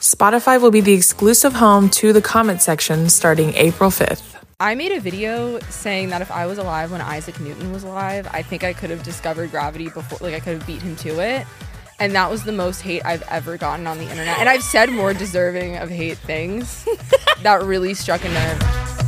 Spotify will be the exclusive home to the comment section starting April 5th. I made a video saying that if I was alive when Isaac Newton was alive, I think I could have discovered gravity before, like, I could have beat him to it. And that was the most hate I've ever gotten on the internet. And I've said more deserving of hate things. that really struck a nerve.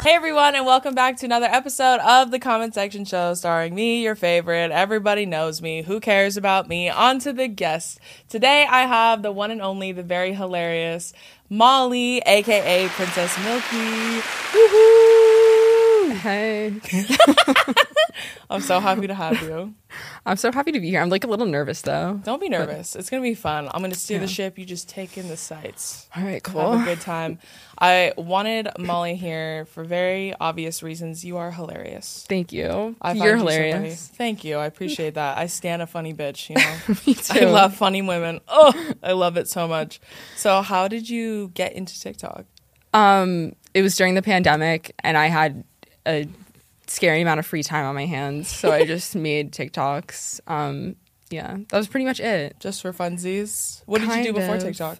Hey everyone, and welcome back to another episode of the Comment Section Show starring me, your favorite. Everybody knows me. Who cares about me? On to the guest. Today I have the one and only, the very hilarious Molly, aka Princess Milky. Woohoo! Hey. I'm so happy to have you. I'm so happy to be here. I'm like a little nervous though. Don't be nervous. It's gonna be fun. I'm gonna steer the ship. You just take in the sights. All right, cool. Have a good time. I wanted Molly here for very obvious reasons. You are hilarious. Thank you. I You're you so hilarious. Thank you. I appreciate that. I stand a funny bitch, you know. Me too. I love funny women. Oh, I love it so much. So, how did you get into TikTok? Um, it was during the pandemic, and I had a scary amount of free time on my hands, so I just made TikToks. Um, yeah, that was pretty much it. Just for funsies? What did you do before of. TikTok?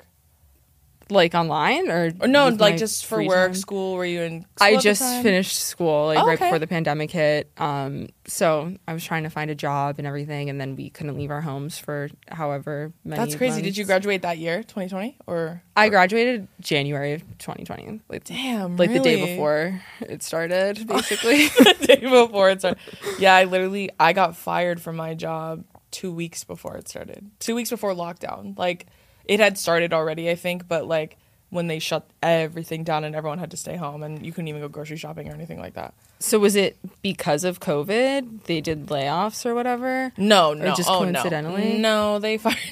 Like online or Or no, like just for work, time? school. Were you in? School I just finished school like Oh, right okay. before the pandemic hit. Um, so I was trying to find a job and everything, and then we couldn't leave our homes for however many. That's crazy. Did you graduate that year, 2020, or I graduated January of 2020. Like, damn, like the day before it started, basically. the day before it started. Yeah, I literally I got fired from my job two weeks before it started. Two weeks before lockdown. Like it had started already, I think, but like when they shut everything down and everyone had to stay home and you couldn't even go grocery shopping or anything like that. so was it because of COVID? They did layoffs or whatever. No, no, just oh, coincidentally? No, no they fired.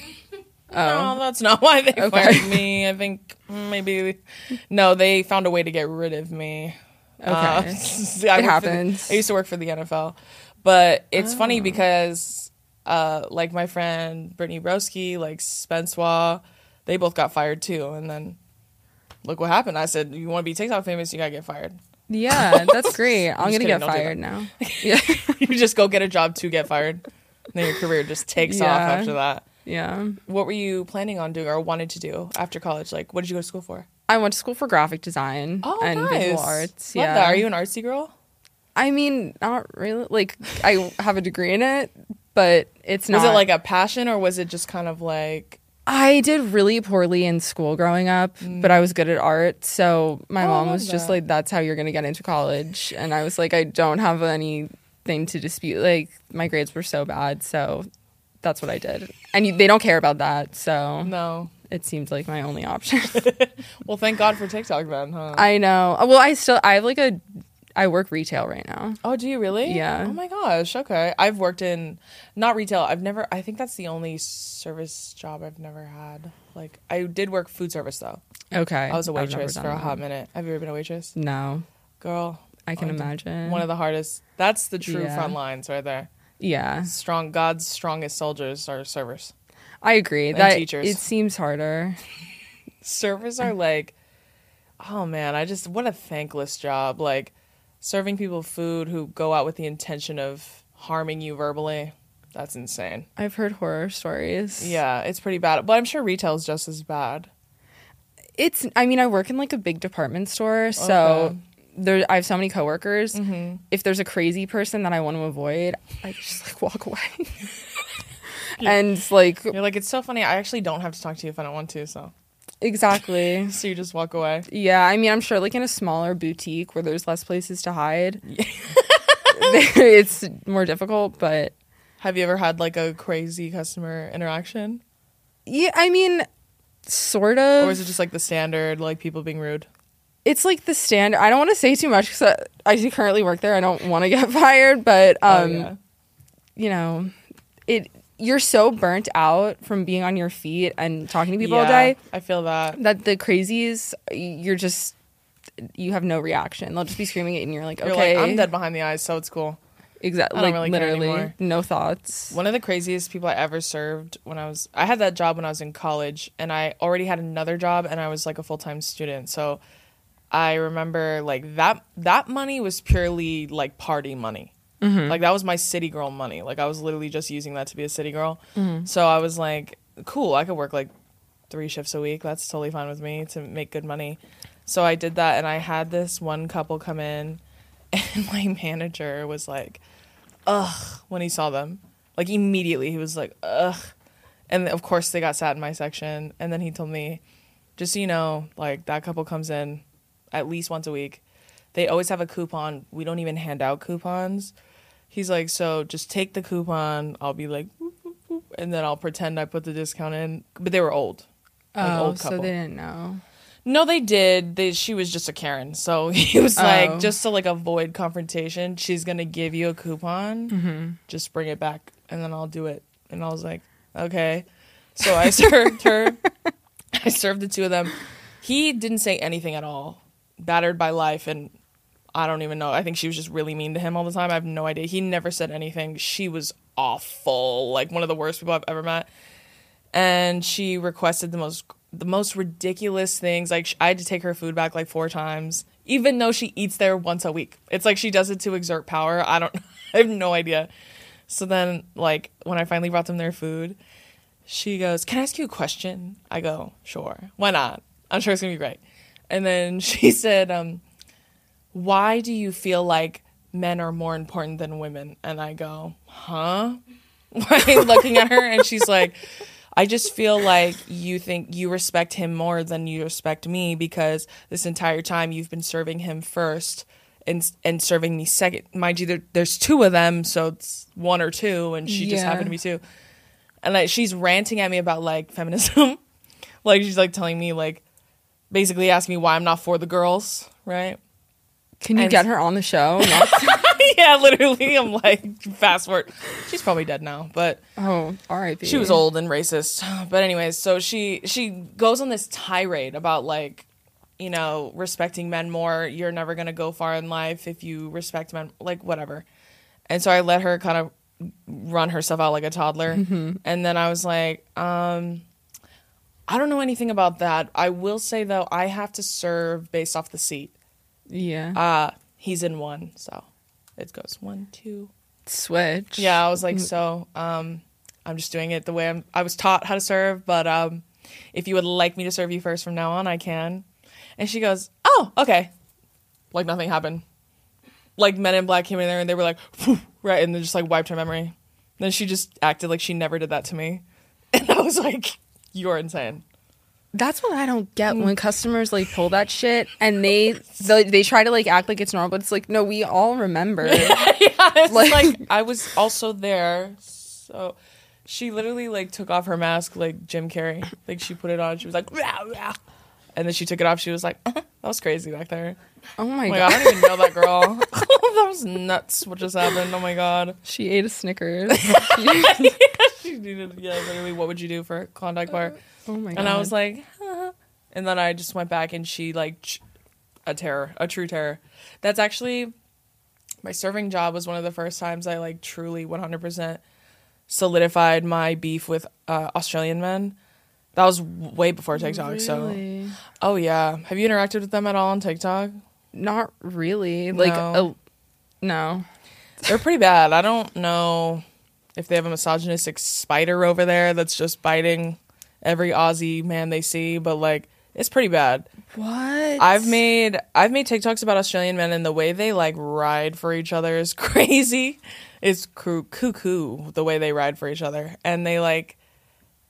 Oh. No, that's not why they Okay. fired me. I think maybe no, they found a way to get rid of me. Okay. Uh, I worked for the- happens. I used to work for the NFL, but it's funny Oh. because uh, like my friend Brittany Broski, like Spencewuah, they both got fired too, and then look what happened. I said, "You want to be TikTok famous, you gotta get fired. Yeah, that's great. I'm just gonna kidding, get fired now. Yeah, you just go get a job to get fired." and Then your career just takes off after that. yeah. What were you planning on doing or wanted to do after college? Like, what did you go to school for? I went to school for graphic design Oh, and nice. visual arts. Love yeah, that. Are you an artsy girl? I mean, not really. Like, I have a degree in it, but it's not. Was it like a passion or was it just kind of like I did really poorly in school growing up, but I was good at art. So my Oh, mom was just that. like, "That's how you're gonna get into college," and I was like, "I don't have anything to dispute." Like my grades were so bad, so that's what I did. And you- they don't care about that, so no? it seemed like my only option. Well, thank God for TikTok then, huh? I know. Well, I still I have like a I work retail right now. oh, do you really? Yeah. Oh my gosh. Okay. I've worked in not retail. I've never. I think that's the only service job I've never had. Like I did work food service though. Okay, I was a waitress for a that. hot minute. Have you ever been a waitress? No, Girl, I can Oh, imagine. one of the hardest. That's the true Yeah. front lines right there. yeah, Strong. God's strongest soldiers are servers. I agree. And that teachers. it seems harder. servers are like oh man i just what a thankless job like serving people food who go out with the intention of harming you verbally that's insane I've heard horror stories. yeah it's pretty bad but i'm sure retail is just as bad It's I mean, I work in like a big department store, so Okay. there I have so many coworkers. Mm-hmm. If there's a crazy person that I want to avoid, I just like walk away. and like you're like it's so funny i actually don't have to talk to you if i don't want to so exactly. so you just walk away Yeah, I mean, I'm sure like in a smaller boutique where there's less places to hide, it's more difficult, but have you ever had like a crazy customer interaction yeah, I mean, sort of. or is it just like the standard like people being rude it's like the standard. I don't want to say too much because I, I do currently work there. I don't want to get fired, but um, oh, yeah. you know, it you're so burnt out from being on your feet and talking to people all day I feel that. that the crazies you're just you have no reaction. They'll just be screaming it and you're like, You're okay, like, I'm dead behind the eyes, so it's cool. Exactly. Like really literally, no thoughts. One of the craziest people I ever served when I was I had that job when I was in college and I already had another job and I was like a full-time student. So I remember like that that money was purely like party money. Mm-hmm. Like that was my city girl money. Like I was literally just using that to be a city girl. Mm-hmm. So I was like, cool, I could work like 3 shifts a week. That's totally fine with me to make good money. So I did that and I had this one couple come in and my manager was like ugh when he saw them. Like immediately he was like, ugh. And of course they got sat in my section. And then he told me, just so you know, like that couple comes in at least once a week. They always have a coupon. We don't even hand out coupons. He's like, so just take the coupon. I'll be like, "Boop, boop, boop," and then I'll pretend I put the discount in. But they were old. Like oh, old so they didn't know. No, they did. They, she was just a Karen. So he was Oh. like, just to like avoid confrontation, she's gonna give you a coupon. Mm-hmm. Just bring it back, and then I'll do it. And I was like, okay. So I served her. I served the two of them. He didn't say anything at all. Battered by life, and I don't even know. I think she was just really mean to him all the time. I have no idea. He never said anything. She was awful, like one of the worst people I've ever met. And she requested the most the most ridiculous things. Like i had to take her food back like four times even though she eats there once a week. It's like she does it to exert power. I don't i have no idea. So then like when i finally brought them their food she goes can i ask you a question? I go sure. Why not? I'm sure it's gonna be great. And then she said um why do you feel like men are more important than women and i go huh looking at her and she's like I just feel like you think you respect him more than you respect me because this entire time you've been serving him first and and serving me second. Mind you, there, there's two of them, so it's one or two, and she just happened to be two. And like she's ranting at me about like feminism, like she's like telling me like basically asking me why I'm not for the girls, right? Can you get her on the show? yeah, literally. I'm like fast forward. She's probably dead now, but oh, R.I.P. she was old and racist but anyways so she she goes on this tirade about like you know respecting men more you're never going to go far in life if you respect men like whatever and so i let her kind of run herself out like a toddler and then i was like um i don't know anything about that i will say though i have to serve based off the seat Yeah. uh he's in one so it goes one two Switch. yeah, I was like, so um, I'm just doing it the way I'm. I was taught how to serve, but um, if you would like me to serve you first from now on, I can. And she goes, oh, okay. Like nothing happened. Like Men in Black came in there and they were like, right, and then just like wiped her memory. Then she just acted like she never did that to me, and I was like, you're insane. That's what I don't get mm. when customers like pull that shit and they they, they try to like act like it's normal, but it's like no, we all remember. It's Like- like, I was also there, so she literally like took off her mask like Jim Carrey. Like she put it on, she was like, "Rah, rah." And then she took it off. She was like, "Uh-huh, "That was crazy back there." oh my Oh my god. god, I don't even know that girl. that was nuts. What just happened? Oh my god. She ate a Snickers. She needed, yeah, literally. What would you do for a Klondike bar? oh my god. And I was like, "Huh." and then I just went back and she like a terror, a true terror. That's actually my serving job was one of the first times I like truly 100% solidified my beef with uh, Australian men. That was way before TikTok. So, oh yeah, have you interacted with them at all on TikTok? not really. Like No. a, no. They're pretty bad. I don't know if they have a misogynistic spider over there that's just biting every Aussie man they see, but like it's pretty bad. What? I've made I've made TikToks about Australian men and the way they like ride for each other is crazy. It's cuckoo the way they ride for each other, and they like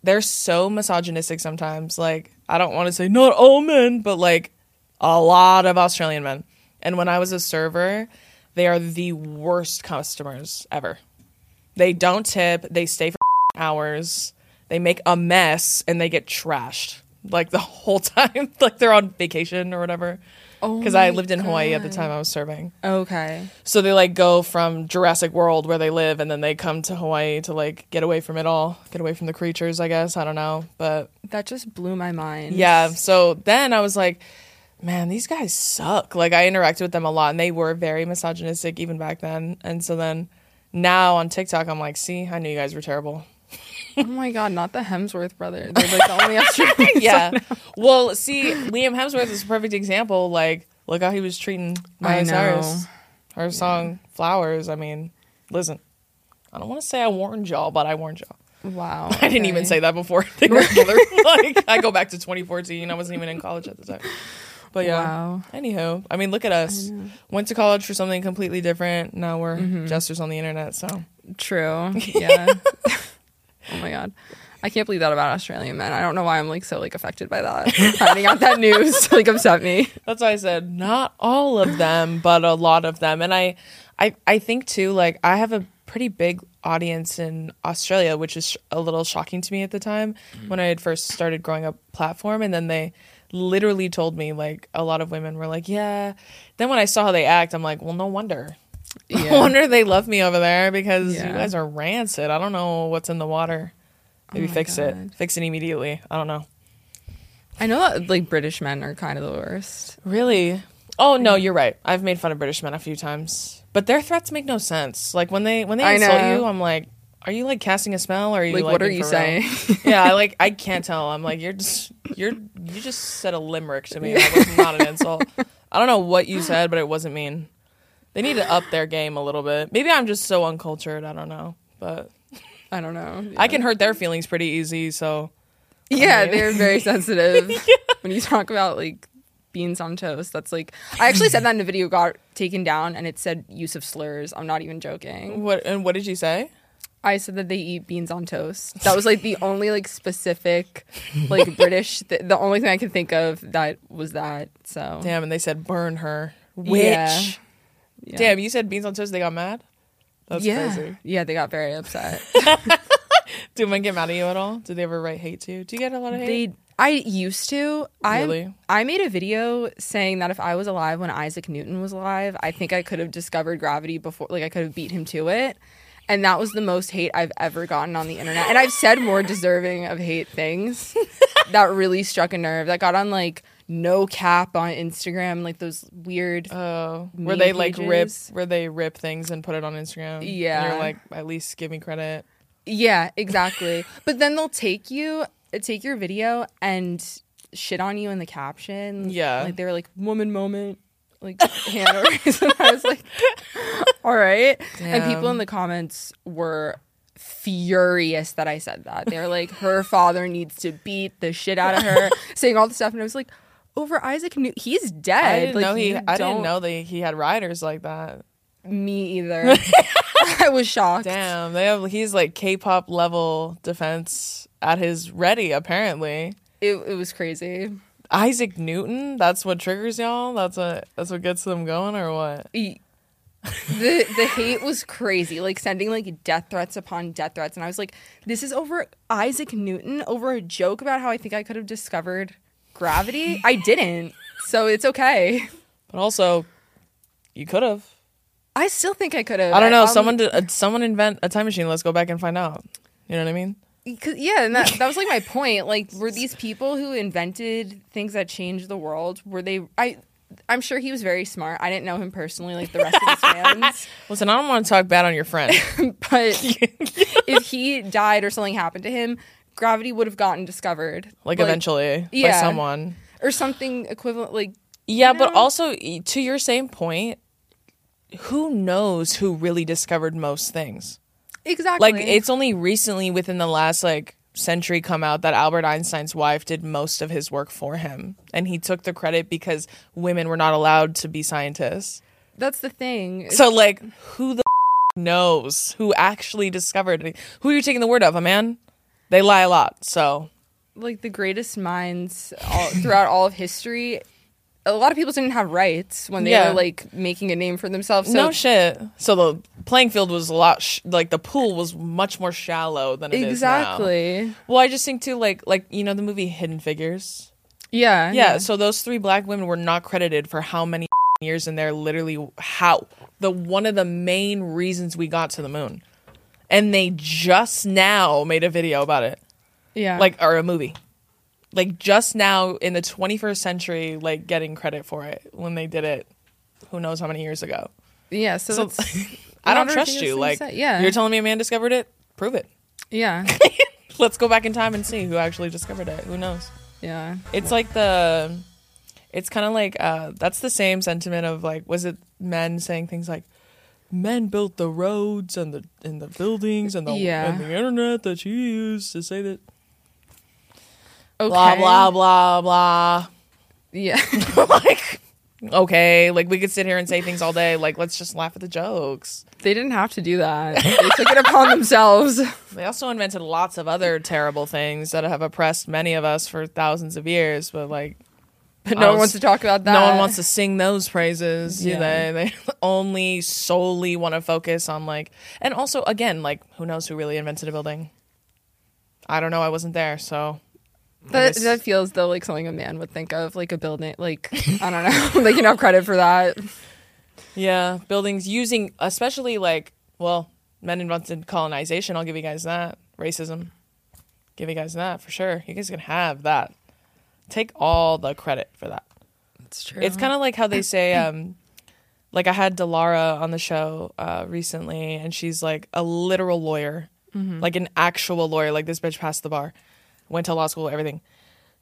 they're so misogynistic sometimes. Like I don't want to say not all men, but like a lot of Australian men. And when I was a server, they are the worst customers ever. They don't tip. They stay for hours. They make a mess and they get trashed. Like the whole time, like they're on vacation or whatever. Oh Because I lived in Hawaii at the time I was serving. Okay. So they like go from Jurassic World where they live and then they come to Hawaii to like get away from it all, get away from the creatures, I guess. I don't know. But That just blew my mind. yeah, so then I was like, man, these guys suck. Like I interacted with them a lot and they were very misogynistic even back then. And so then now on TikTok I'm like, see, I knew you guys were terrible. Oh my god, not the Hemsworth brothers. They're like the only Australians. yeah. Well, see, Liam Hemsworth is a perfect example. Like, look how he was treating Miley know. Cyrus. Her song "Flowers." I mean, listen, I don't want to say I warned y'all, but I warned y'all. Wow. I didn't even say that before they were together. like, I go back to 2014. I wasn't even in college at the time. But yeah. Wow. Anywho, I mean, look at us. Went to college for something completely different. Now we're mm-hmm. jesters on the internet. So True. Yeah. Oh my god. I can't believe that about Australian men. I don't know why I'm like so like affected by that. Finding out that news like upset me. That's why I said not all of them, but a lot of them. And I, I, I think too. Like I have a pretty big audience in Australia, which is sh- a little shocking to me at the time mm-hmm. when I had first started growing up platform. And then they literally told me like a lot of women were like, yeah. Then when I saw how they act, I'm like, well, no wonder. No Yeah. wonder they love me over there because Yeah. you guys are rancid. I don't know what's in the water. Maybe Oh fix it. Fix it immediately. I don't know. I know that like British men are kind of the worst. Really? Oh no, you're right. I've made fun of British men a few times, but their threats make no sense. Like when they when they I insult know. you, I'm like, are you like casting a spell or are you Like, like, what are you saying? yeah, I like I can't tell. I'm like you're just you're you just said a limerick to me. That was not an insult. I don't know what you said, but it wasn't mean. They need to up their game a little bit. Maybe I'm just so uncultured. I don't know, but I don't know. I can hurt their feelings pretty easy. So Yeah, mean- they're very sensitive. When you talk about like beans on toast, that's like I actually said that in a video got taken down and it said use of slurs. I'm not even joking. what and what did you say? I said that they eat beans on toast. That was like the only like specific like British th- the only thing I could think of that was that. So Damn, and they said burn her. Witch. Yeah. Yeah. Damn, you said beans on toast. They got mad. That's yeah. crazy. Yeah, they got very upset. Did men get mad at you at all? Did they ever write hate to you? Do you get a lot of hate? they I used to. I Really? I made a video saying that if I was alive when Isaac Newton was alive, I think I could have discovered gravity before like I could have beat him to it. And that was the most hate I've ever gotten on the internet. And I've said more deserving of hate things that really struck a nerve. That got on like no cap on Instagram, like those weird Oh, where they like rip, where they rip things and put it on Instagram. And Yeah. you're like, at least give me credit. Yeah, exactly. but then they'll take you, take your video and shit on you in the caption. Yeah. like they were like woman moment, like. And I was like, all right. And people in the comments were furious that I said that. They're like, her father needs to beat the shit out of her, saying all the stuff. And I was like, over Isaac Newton, he's dead. I didn't like, know he. I didn't know that he had riders like that. me either. I was shocked. Damn, they have. He's like K-pop level defense at his ready. Apparently, It, it was crazy. Isaac Newton. That's what triggers y'all. That's what. That's what gets them going, or what? E- the the hate was crazy like sending like death threats upon death threats and i was like this is over isaac newton over a joke about how i think i could have discovered gravity i didn't so it's okay But also, you could have. i still think i could have I don't know. um, someone did, uh, someone invent a time machine. Let's go back and find out. You know what I mean? 'cause- yeah and that, that was like my point like were these people who invented things that changed the world were they i i'm sure he was very smart i didn't know him personally like the rest of his fans Listen, I don't want to talk bad on your friend. but if he died or something happened to him, gravity would have gotten discovered. Like, eventually by someone. Or something equivalent like Yeah, but know? also e- to your same point, who knows who really discovered most things? exactly Like it's only recently within the last like century come out that Albert Einstein's wife did most of his work for him and he took the credit because women were not allowed to be scientists. that's the thing. So like who the knows who actually discovered it? Who are you taking the word of, a man? They lie a lot. So like the greatest minds all, throughout all of history. A lot of people didn't have rights when they Yeah. were like making a name for themselves. So no shit. So the playing field was a lot sh- like the pool was much more shallow than it is now. exactly. Well, I just think too like like you know the movie Hidden Figures. Yeah. Yeah, so those three black women were not credited for how many years and they're literally how the one of the main reasons we got to the moon. And they just now made a video about it. Yeah. Like or a movie. Like just now in the 21st century like getting credit for it when they did it who knows how many years ago. yeah. So, So that's I don't trust you. Like. Yeah. you're telling me a man discovered it? Prove it. yeah. Let's go back in time and see who actually discovered it. Who knows? Yeah. It's like the it's kind of like uh that's the same sentiment of like was it men saying things like men built the roads and the and the buildings and the Yeah. and the internet that you use to say that Okay. blah blah blah blah Yeah. like okay like we could sit here and say things all day like let's just laugh at the jokes they didn't have to do that. They took it upon themselves. they also invented lots of other terrible things that have oppressed many of us for thousands of years but like But no I one wants to talk about that. No one wants to sing those praises. Yeah. They they only solely want to focus on like, and also again, like, who knows who really invented a building? I don't know. I wasn't there, so That, guess- that feels though like something a man would think of, like a building. Like I don't know, they can have credit for that. yeah, buildings using, especially like, well, men invented colonization. I'll give you guys that. Racism, give you guys that for sure. You guys can have that. Take all the credit for that. It's true. It's kind of like how they say, um, like I had Delara on the show uh, recently, and she's like a literal lawyer, like an actual lawyer. Like this bitch passed the bar, went to law school, everything.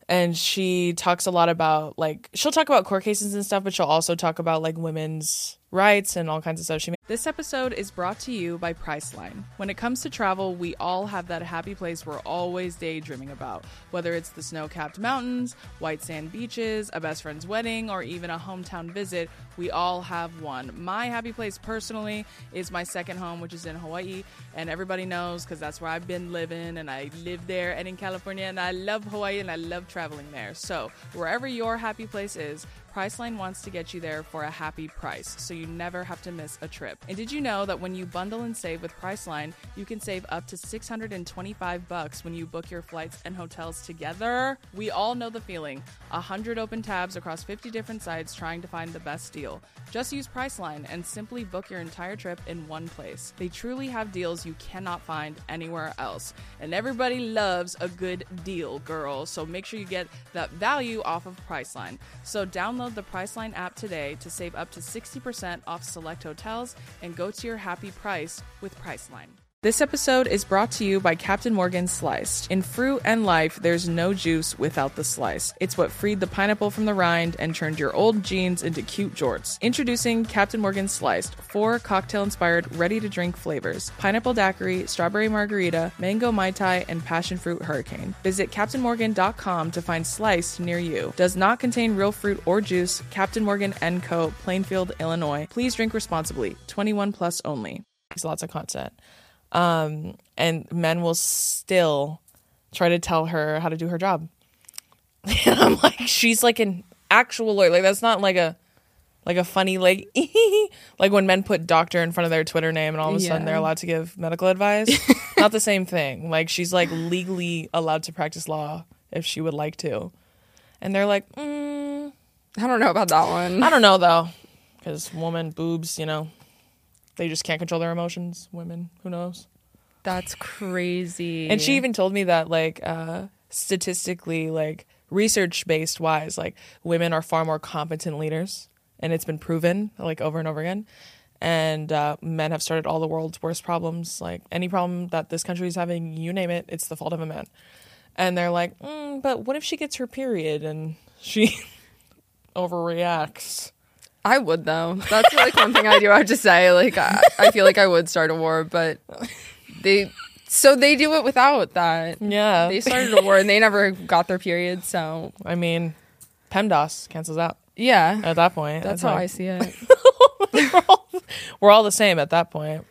And she talks a lot about like she'll talk about court cases and stuff, but she'll also talk about like women's rights and all kinds of stuff. She this episode is brought to you by Priceline. When it comes to travel, we all have that happy place we're always daydreaming about. Whether it's the snow capped mountains, white sand beaches, a best friend's wedding, or even a hometown visit, we all have one. My happy place personally is my second home, which is in Hawaii. And everybody knows because that's where I've been living and I live there and in California. And I love Hawaii and I love traveling there. So, wherever your happy place is, Priceline wants to get you there for a happy price, so you never have to miss a trip. And did you know that when you bundle and save with Priceline, you can save up to 625 bucks when you book your flights and hotels together? We all know the feeling. 100 open tabs across 50 different sites trying to find the best deal. Just use Priceline and simply book your entire trip in one place. They truly have deals you cannot find anywhere else. And everybody loves a good deal, girl. So make sure you get that value off of Priceline. So download the Priceline app today to save up to 60% off select hotels and go to your happy price with Priceline. This episode is brought to you by Captain Morgan Sliced. In fruit and life, there's no juice without the slice. It's what freed the pineapple from the rind and turned your old jeans into cute jorts. Introducing Captain Morgan Sliced, four cocktail inspired, ready to drink flavors pineapple daiquiri, strawberry margarita, mango mai tai, and passion fruit hurricane. Visit CaptainMorgan.com to find Sliced near you. Does not contain real fruit or juice. Captain Morgan & Co., Plainfield, Illinois. Please drink responsibly. 21 plus only. There's lots of content um, and men will still try to tell her how to do her job. And I'm like, she's like an actual lawyer. Like that's not like a like a funny like like when men put doctor in front of their Twitter name and all of a sudden they're allowed to give medical advice. not the same thing. Like she's like legally allowed to practice law if she would like to. And they're like, mm, I don't know about that one. I don't know though, because woman boobs, you know, they just can't control their emotions. Women, who knows? That's crazy. And she even told me that like uh statistically like research based wise like women are far more competent leaders and it's been proven like over and over again. And uh, men have started all the world's worst problems. Like any problem that this country is having, you name it, it's the fault of a man. And they're like, mm, but what if she gets her period and she overreacts? I would though. That's like one thing I do have to say. Like I, I feel like I would start a war, but they so they do it without that. Yeah. They started a war and they never got their period. So I mean, PEMDAS cancels out yeah, at that point. that's It's how like, I see it. We're all the same at that point.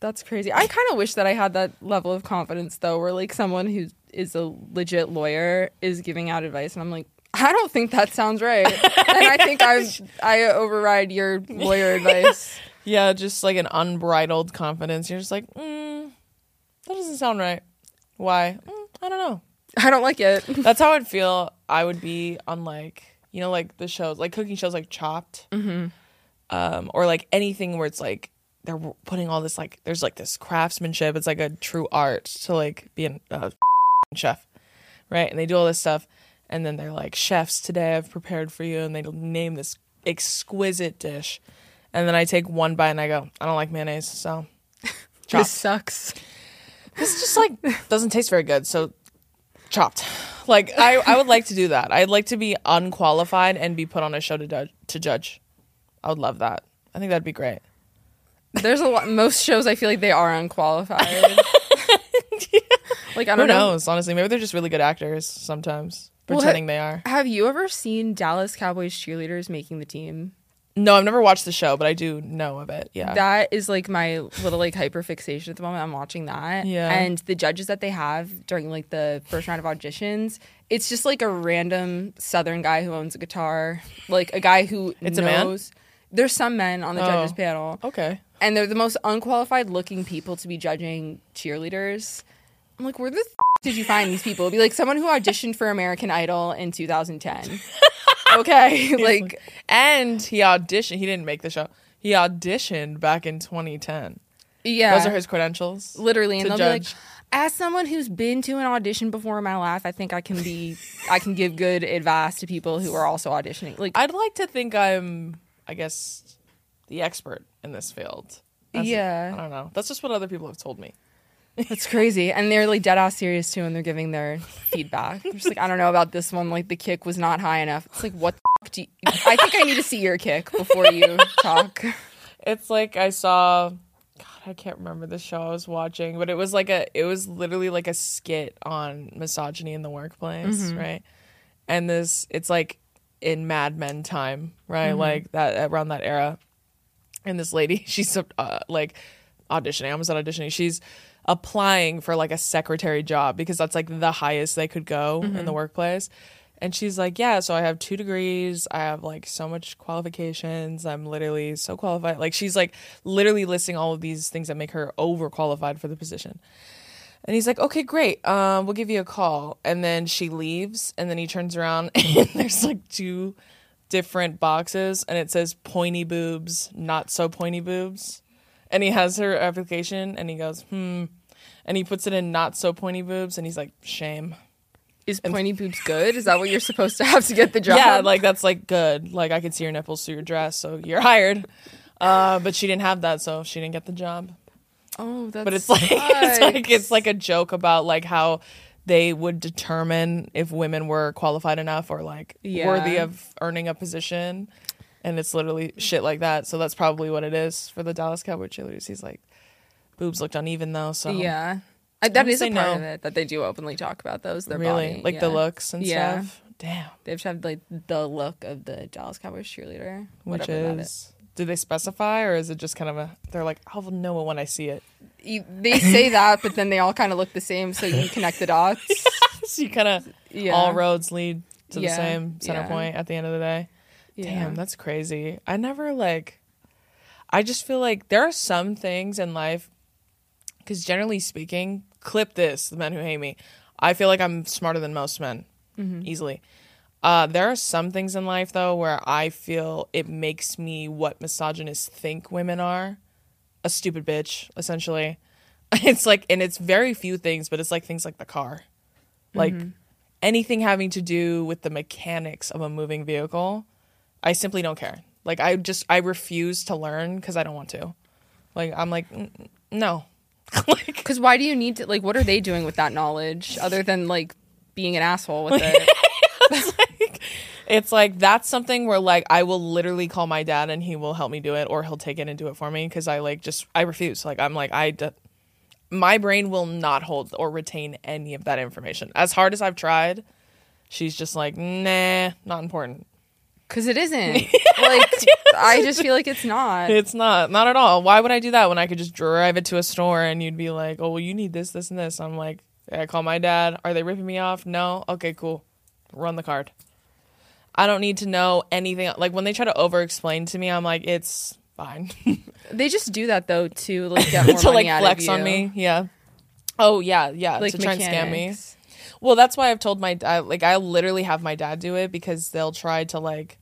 That's crazy. I kind of wish that I had that level of confidence though, where like someone who is a legit lawyer is giving out advice, and I'm like, I don't think that sounds right, and I think I I override your lawyer advice. Yeah, just like an unbridled confidence. You're just like, mm, that doesn't sound right. Why? Mm, I don't know. I don't like it. That's how I'd feel. I would be on like you know like the shows like cooking shows like Chopped, mm-hmm. um, or like anything where it's like they're putting all this like there's like this craftsmanship. It's like a true art to like be a uh, chef, right? And they do all this stuff, and then they're like chefs today I've prepared for you, and they name this exquisite dish, and then I take one bite and I go I don't like mayonnaise, so This sucks. This just like doesn't taste very good, so chopped. Like I, I would like to do that. I'd like to be unqualified and be put on a show to judge. To judge, I would love that. I think that'd be great. There's a lot. Most shows I feel like they are unqualified. Like I don't know. knows? Honestly, maybe they're just really good actors sometimes, Well, pretending they are. Have you ever seen Dallas Cowboys cheerleaders making the team? No, I've never watched the show, but I do know of it. Yeah. That is like my little like hyper fixation at the moment. I'm watching that. Yeah. And the judges that they have during like the first round of auditions, it's just like a random southern guy who owns a guitar, like a guy who It's a man? There's some men on the oh. judges Oh. panel, okay. and they're the most unqualified looking people to be judging cheerleaders. I'm like, where the did you find these people? It'd be like someone who auditioned for American Idol in 2010. okay, like And he auditioned. He didn't make the show. He auditioned back in 2010. yeah, Those are his credentials. literally and they'll be like as someone who's been to an audition before in my life i think i can be i can give good advice to people who are also auditioning like I'd like to think I'm, I guess, the expert in this field. That's- Yeah. I don't know. That's just what other people have told me. That's crazy and they're like dead ass serious too and they're giving their feedback they're just like i don't know about this one like the kick was not high enough it's like what the f- do you i think i need to see your kick before you talk It's like I saw, God, I can't remember the show I was watching, but it was like a, it was literally like a skit on misogyny in the workplace, Mm-hmm. right? And this, it's like in Mad Men time, right? Mm-hmm. Like that around that era. And this lady, she's uh, like auditioning. I almost said auditioning. She's applying for like a secretary job because that's like the highest they could go in the Mm-hmm. workplace. And she's like, Yeah, so I have two degrees. I have like so much qualifications. I'm literally so qualified. Like, she's like literally listing all of these things that make her overqualified for the position. And he's like, okay, great. Um, we'll give you a call. And then she leaves, and then he turns around, and there's like two different boxes, and it says pointy boobs, not so pointy boobs. And he has her application, and he goes, hmm. And he puts it in not so pointy boobs, and he's like, shame. is pointy boobs good is that what you're supposed to have to get the job Yeah, like that's like good. Like I could see your nipples through your dress, so you're hired. Uh, but she didn't have that, so she didn't get the job. oh that's but it's like it's like it's like a joke about like how they would determine if women were qualified enough or like Yeah. worthy of earning a position and it's literally shit like that so that's probably what it is for the dallas cowboy cheerleaders he's like boobs looked uneven though so yeah I, that is a part no. of it that they do openly talk about those their really body. like the looks and Yeah. stuff damn They have to have like the look of the Dallas Cowboys cheerleader, which is. That is. Do they specify or is it just kind of a they're like i'll know it when i see it You- they say that, but then they all kind of look the same, so you connect the dots. so you kind of Yeah, all roads lead to the same center yeah. point at the end of the day Yeah. Damn, that's crazy. I never like. I just feel like there are some things in life, because generally speaking, clip this, the men who hate me. I feel like I'm smarter than most men, easily. Uh, there are some things in life though where I feel it makes me what misogynists think women are, a stupid bitch, essentially. It's like, and it's very few things, but it's like things like the car, like anything having to do with the mechanics of a moving vehicle. I simply don't care. Like I just I refuse to learn because I don't want to. Like I'm like "Mm, mm, no. like Because why do you need to like? What are they doing with that knowledge other than like being an asshole with it? it's like that's something where like I will literally call my dad and he will help me do it or he'll take it and do it for me because I like just I refuse. Like I'm like I d- my brain will not hold or retain any of that information. As hard as I've tried, she's just like nah, not important. Because it isn't. Like I just feel like it's not. It's not, not at all. Why would I do that when I could just drive it to a store and you'd be like, oh, well, you need this, this, and this. I'm like, I call my dad. Are they ripping me off? No. Okay, cool. Run the card. I don't need to know anything. Like when they try to over explain to me, I'm like, it's fine. They just do that though to like get more to money like out flex of on me. Yeah. Oh yeah, yeah. Like to try and scam me. Well, that's why I've told my dad. Like, I literally have my dad do it because they'll try to like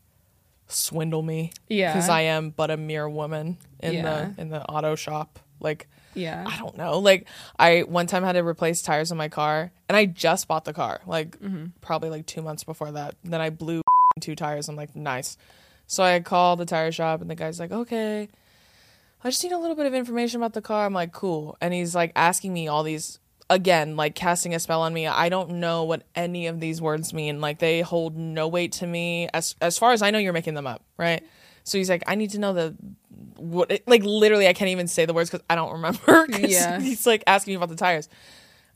swindle me. Yeah. Because I am but a mere woman in Yeah. the in the auto shop. Like, Yeah. I don't know. Like, I one time had to replace tires on my car, and I just bought the car. Like, Mm-hmm. probably like two months before that. Then I blew two tires. I'm like, nice. So I called the tire shop, and the guy's like, okay. I just need a little bit of information about the car. I'm like, cool. And he's like asking me all these again, like casting a spell on me. I don't know what any of these words mean. Like they hold no weight to me. As as far as I know, you're making them up, right? So he's like, I need to know the what. It, like literally, I can't even say the words because I don't remember Yeah. he's like asking me about the tires,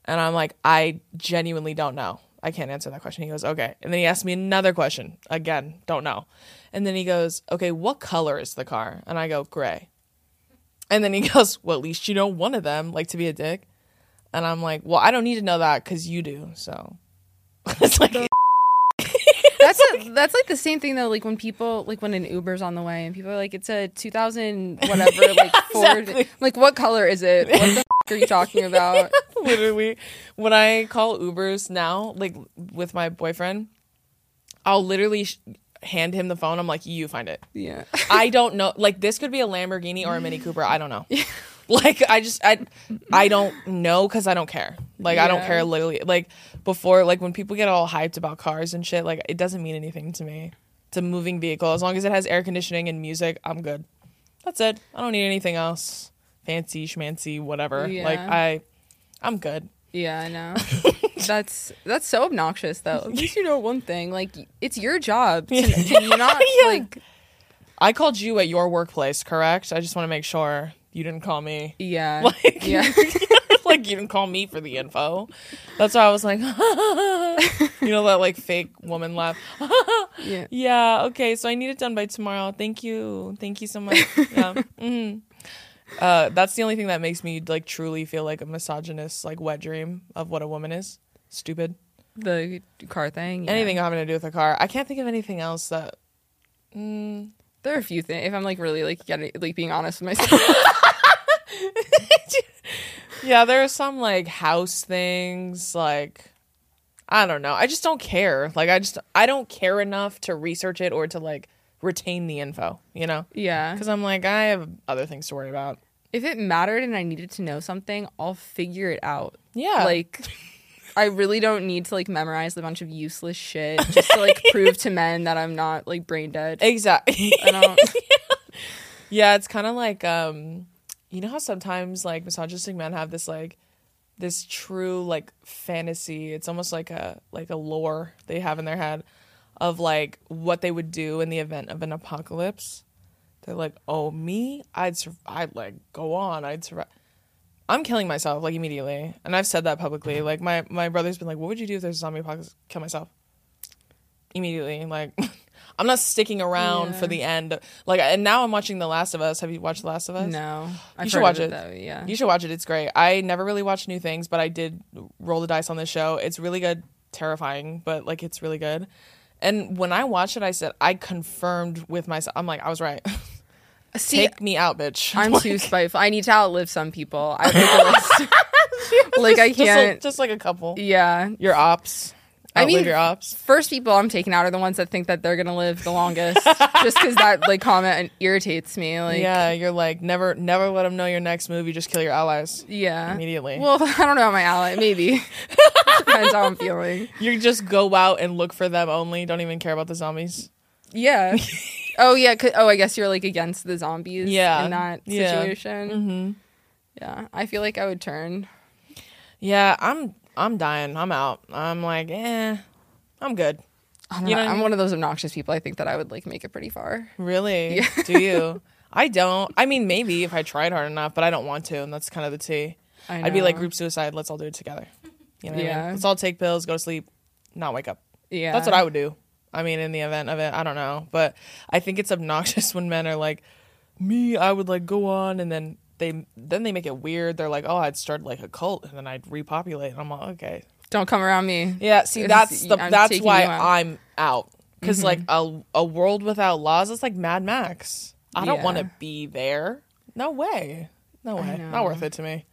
and I'm like, I genuinely don't know. I can't answer that question. He goes, okay. And then he asked me another question. Again, don't know. And then he goes, okay, what color is the car? And I go, gray. And then he goes, well, at least you know one of them, like to be a dick. And I'm like, well, I don't need to know that because you do. So it's like, That's a, that's like the same thing though. Like when people like when an Uber's on the way and people are like, it's a 2000 whatever like Ford. exactly. Like what color is it? What the f- are you talking about? literally, when I call Ubers now, like with my boyfriend, I'll literally sh- hand him the phone. I'm like, you find it. Yeah. I don't know. Like this could be a Lamborghini or a Mini Cooper. I don't know. Like I just I I don't know because I don't care. Like I don't care. Literally, like before, like when people get all hyped about cars and shit, like it doesn't mean anything to me. It's a moving vehicle. As long as it has air conditioning and music, I'm good. That's it. I don't need anything else. Fancy schmancy, whatever. Like I, I'm good. Yeah, I know. that's that's so obnoxious though. At least you know one thing. Like it's your job. Can, can you not Yeah. like I called you at your workplace, correct? I just want to make sure you didn't call me. yeah. Like, yeah. like you didn't call me for the info. That's why I was like, you know that like fake woman laugh. yeah. yeah, okay, so I need it done by tomorrow. Thank you, thank you so much. Yeah, hmm uh, that's the only thing that makes me like truly feel like a misogynist, like wet dream of what a woman is. Stupid. The car thing. yeah. Anything having to do with a car. I can't think of anything else that. Mm, There are a few things. If I'm like really like getting like being honest with myself. Yeah, there are some like house things, like I don't know. I just don't care. Like I just I don't care enough to research it or to like retain the info, you know? yeah. Cuz I'm like I have other things to worry about. If it mattered and I needed to know something, I'll figure it out. Yeah. Like I really don't need to like memorize a bunch of useless shit just to like prove to men that I'm not like brain dead. exactly. I don't yeah, it's kind of like um you know how sometimes like misogynistic men have this like this true like fantasy. It's almost like a like a lore they have in their head of like what they would do in the event of an apocalypse. They're like, "Oh, me? I'd sur- I'd like go on. I'd survive." I'm killing myself like immediately, and I've said that publicly. Like my my brother's been like, "What would you do if there's a zombie apocalypse?" Kill myself immediately. Like I'm not sticking around Yeah. for the end. Like, and now I'm watching The Last of Us. Have you watched The Last of Us? No. I've You should watch it. though, yeah. You should watch it. It's great. I never really watched new things, but I did roll the dice on this show. It's really good, terrifying, but like it's really good. And when I watched it, I said I confirmed with myself. I'm like, I was right. See, Take me out, bitch. I'm Like, too spiteful. I need to outlive some people. I like, a list. like I just can't. Just, like a couple. yeah. Your ops. I mean, your ops. First people I'm taking out are the ones that think that they're gonna live the longest, just because that like comment irritates me. Like, yeah, you're like never, never let them know your next move. You just kill your allies yeah. immediately. Well, I don't know about my ally. Maybe depends how I'm feeling. you just go out and look for them only. Don't even care about the zombies. Yeah. oh yeah. 'cause- oh, I guess you're like against the zombies. Yeah. In that Yeah. situation. Mm-hmm. Yeah. I feel like I would turn. Yeah, I'm I'm dying. I'm out. I'm like, eh, I'm good. I don't You know. I'm one of those obnoxious people. I think that I would like make it pretty far. Really? Do you? I don't. I mean, maybe if I tried hard enough, but I don't want to, and that's kind of the T. I I'd be like group suicide. Let's all do it together. You know what I Yeah. mean? Let's all take pills, go to sleep, not wake up. Yeah. That's what I would do. I mean, in the event of it, I don't know, but I think it's obnoxious when men are like, me, I would like go on, and then they then they make it weird. They're like, oh, I'd start like a cult, and then I'd repopulate. And I'm like, okay, Don't come around me. Yeah, see, that's the I'm that's why out. I'm out. Because mm-hmm. like a a world without laws is like Mad Max. I don't Yeah. want to be there. No way. No way. Not worth it to me.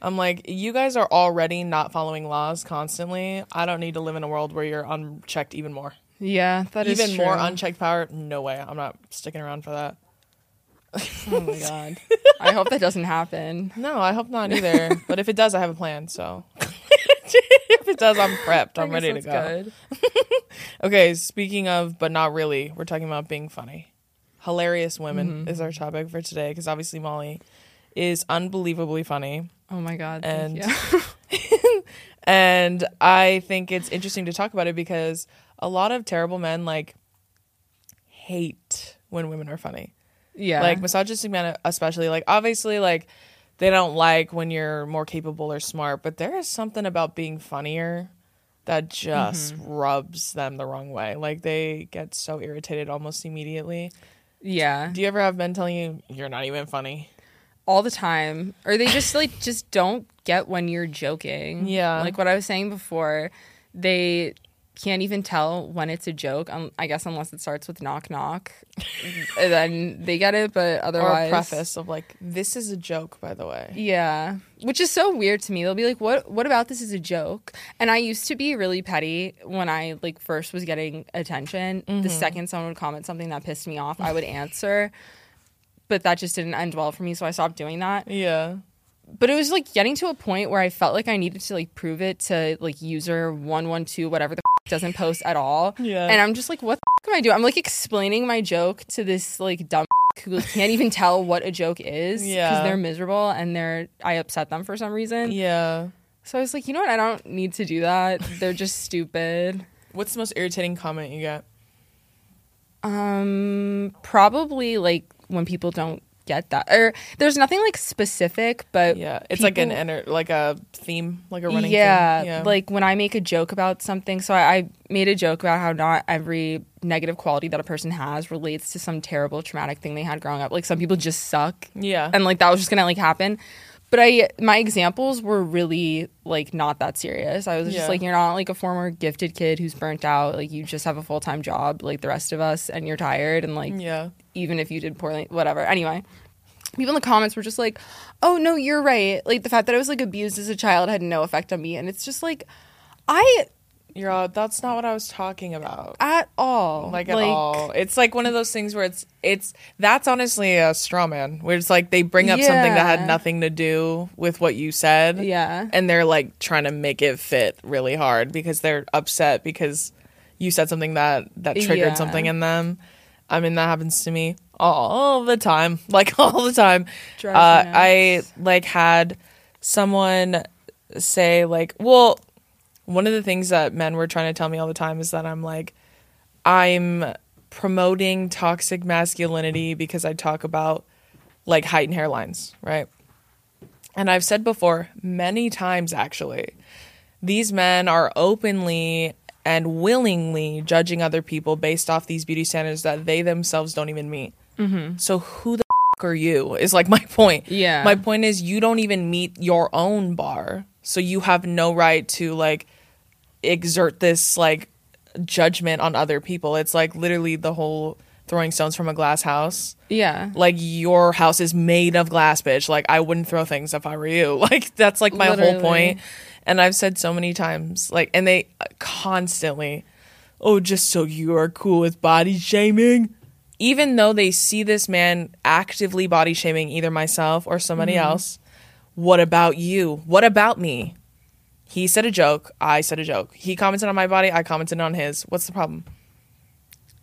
I'm like, you guys are already not following laws constantly. I don't need to live in a world where you're unchecked even more. Yeah, that is even more unchecked power. No way. I'm not sticking around for that. Oh my god. I hope that doesn't happen. No, I hope not either. but if it does, I have a plan. So if it does, I'm prepped. I'm ready to go. Okay, speaking of, but not really, we're talking about being funny. Hilarious women Mm-hmm. is our topic for today because obviously Molly is unbelievably funny. Oh my god. And- And I think it's interesting to talk about it because a lot of terrible men like hate when women are funny. Yeah. Like misogynistic men especially like obviously like they don't like when you're more capable or smart, but there is something about being funnier that just Mm-hmm. rubs them the wrong way. Like they get so irritated almost immediately. yeah. Do you ever have men telling you you're not even funny? all the time or they just like just don't get when you're joking Yeah. like what i was saying before they can't even tell when it's a joke um, i guess unless it starts with knock knock then they get it but Or otherwise a preface of like, this is a joke, by the way. yeah which is so weird to me they'll be like what what about this is a joke and i used to be really petty when i like first was getting attention Mm-hmm. the second someone would comment something that pissed me off i would answer but that just didn't end well for me so i stopped doing that Yeah. but it was like getting to a point where I felt like I needed to like prove it to like user one one two whatever the f- doesn't post at all. Yeah. And I'm just like, what the f- am I doing? I'm like explaining my joke to this like dumb who can't even tell what a joke is because Yeah. they're miserable and they're I upset them for some reason. Yeah. So I was like, you know what? I don't need to do that. They're just stupid. What's the most irritating comment you get? Um, probably like when people don't get that, or there's nothing like specific, but Yeah. It's like an people- enter like a theme, like a running yeah, theme. Yeah. like when I make a joke about something. So I, I made a joke about how not every negative quality that a person has relates to some terrible traumatic thing they had growing up. Like some people just suck, Yeah. and like that was just gonna like happen. But I, my examples were really like not that serious. I was Yeah. just like, you're not like a former gifted kid who's burnt out. Like you just have a full time job, like the rest of us, and you're tired. And like yeah. even if you did poorly, whatever. Anyway, people in the comments were just like, "Oh no, you're right." Like the fact that I was like abused as a child had no effect on me, and it's just like, I You're all, that's not what I was talking about. at all Like at all. It's like one of those things where it's it's that's honestly a straw man. Where it's like they bring up something that had nothing to do with what you said. Yeah, And they're like trying to make it fit really hard because they're upset because you said something that that triggered Yeah. something in them. I mean that happens to me all the time. Like all the time. Uh, I like had someone say like, well, one of the things that men were trying to tell me all the time is that I'm like, I'm promoting toxic masculinity because I talk about like height and hairlines, right? And I've said before many times actually, these men are openly and willingly judging other people based off these beauty standards that they themselves don't even meet. Mm-hmm. So who the f- are you? Is like my point. Yeah. My point is you don't even meet your own bar, so you have no right to like exert this like judgment on other people. It's like literally the whole throwing stones from a glass house. yeah, Like your house is made of glass, bitch. Like I wouldn't throw things if I were you. Like that's like my whole point. And I've said so many times, like, and they constantly, oh, just so you are cool with body shaming. Even though they see this man actively body shaming either myself or somebody Mm-hmm. else, what about you? What about me? He said a joke. I said a joke. He commented on my body. I commented on his. What's the problem?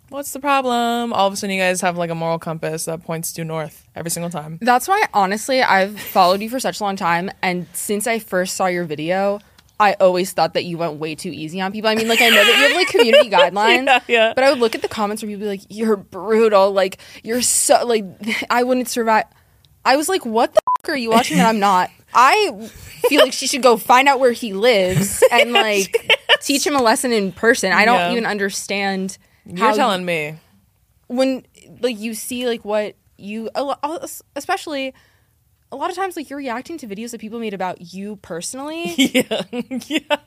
What's the problem? All of a sudden, you guys have like a moral compass that points due north every single time. that's why honestly I've followed you for such a long time, and since I first saw your video. I always thought that you went way too easy on people. I mean, like I know that you have like community guidelines, Yeah, yeah. but I would look at the comments where people be like, "You're brutal," like you're so like I wouldn't survive. I was like, "What the f- are you watching that I'm not?" I feel like she should go find out where he lives and like teach him a lesson in person. I don't Yeah. even understand You're telling me. when like you see like what you a lo- especially a lot of times like you're reacting to videos that people made about you personally. Yeah. yeah.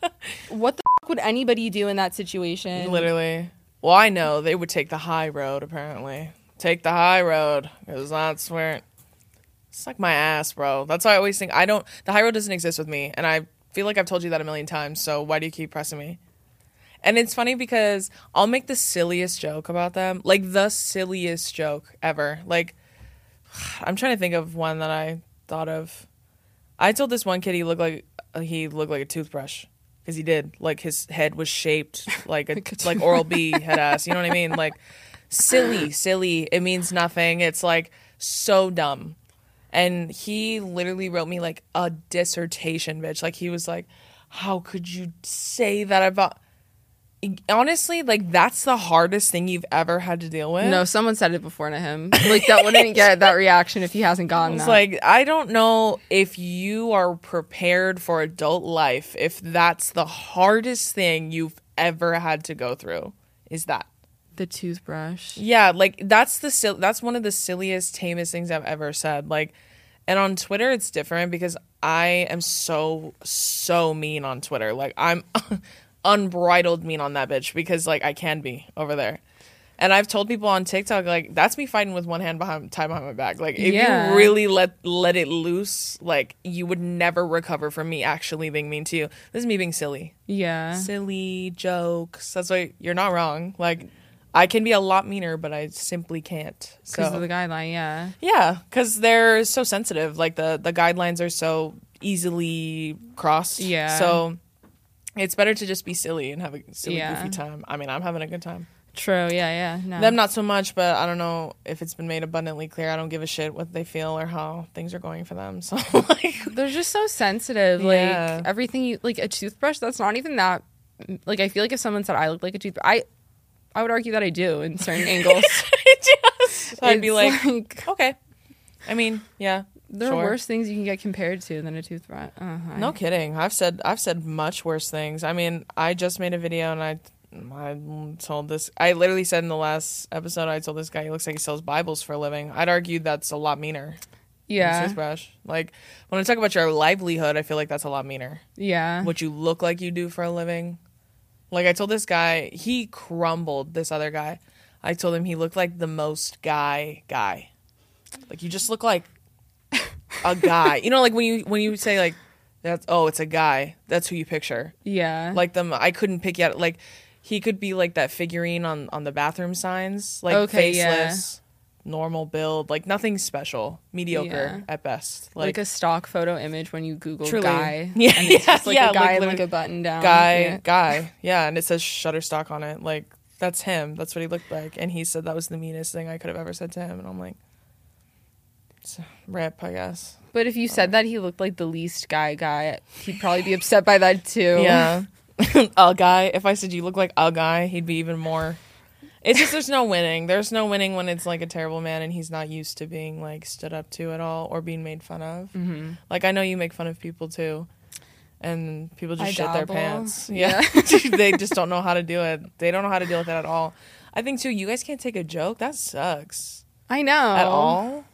what the f- would anybody do in that situation? Literally. Well, I know they would take the high road, apparently. Take the high road, because that's where. Suck my ass, bro. That's why I always think I don't. The high road doesn't exist with me, and I feel like I've told you that a million times. So why do you keep pressing me? And it's funny because I'll make the silliest joke about them, like the silliest joke ever. Like I'm trying to think of one that I thought of. I told this one kid he looked like he looked like a toothbrush because he did. Like his head was shaped like a, Like a like Oral B head ass. You know what I mean? Like silly, silly. It means nothing. It's like so dumb. And he literally wrote me like a dissertation, bitch. Like he was like, "How could you say that about?" Honestly, like that's the hardest thing you've ever had to deal with. No, someone said it before to him. Like that wouldn't get that reaction if he hasn't gotten It's that. like I don't know if you are prepared for adult life if that's the hardest thing you've ever had to go through. Is that? The toothbrush. Yeah, like that's the sil- that's one of the silliest, tamest things I've ever said. Like, and on Twitter it's different because I am so so mean on Twitter. Like I'm unbridled mean on that bitch because like I can be over there. And I've told people on TikTok like that's me fighting with one hand behind tied behind my back. Like if Yeah. you really let let it loose, like you would never recover from me actually being mean to you. This is me being silly Yeah. silly jokes. That's why you're not wrong. Like I can be a lot meaner, but I simply can't. Because So of the guideline, yeah. yeah, because they're so sensitive. Like the the guidelines are so easily crossed. Yeah. So it's better to just be silly and have a silly Yeah. goofy time. I mean, I'm having a good time. True, yeah, yeah. No. Them not so much, but I don't know if it's been made abundantly clear. I don't give a shit what they feel or how things are going for them. So like, They're just so sensitive. Like Yeah. everything you like a toothbrush that's not even that like I feel like if someone said I look like a toothbrush I I would argue that I do in certain angles. so I'd be It's like, okay. I mean, yeah. there sure. are worse things you can get compared to than a toothbrush. Uh, I- No kidding. I've said I've said much worse things. I mean, I just made a video and I I told this I literally said in the last episode I told this guy he looks like he sells Bibles for a living. I'd argue that's a lot meaner. Yeah. Toothbrush. Like when I talk about your livelihood, I feel like that's a lot meaner. Yeah. What you look like you do for a living. Like I told this guy, he crumbled this other guy. I told him he looked like the most guy guy. Like you just look like a guy. you know, like when you when you say like that's oh, it's a guy. That's who you picture. Yeah. Like them I couldn't pick yet like he could be like that figurine on on the bathroom signs, like Okay, yeah. Normal build, like nothing special, mediocre Yeah. at best. like, a stock photo image when you Google Truly. guy. Yeah, And it's just like yeah, a guy like like a button down. guy, Yeah. guy, yeah, and it says Shutterstock on it. Like that's him. That's what he looked like, and he said that was the meanest thing I could have ever said to him. And I'm like, it's a rip, I guess. But if you said that he looked like the least guy guy, he'd probably be upset by that too. Yeah, a guy. If I said you look like a guy, he'd be even more. It's just there's no winning. There's no winning when it's like a terrible man and he's not used to being like stood up to at all or being made fun of. hmm Like I know you make fun of people too, and people just I shit their pants. Yeah. Yeah, they just don't know how to do it. They don't know how to deal with it at all. I think too. You guys can't take a joke. That sucks I know. at all.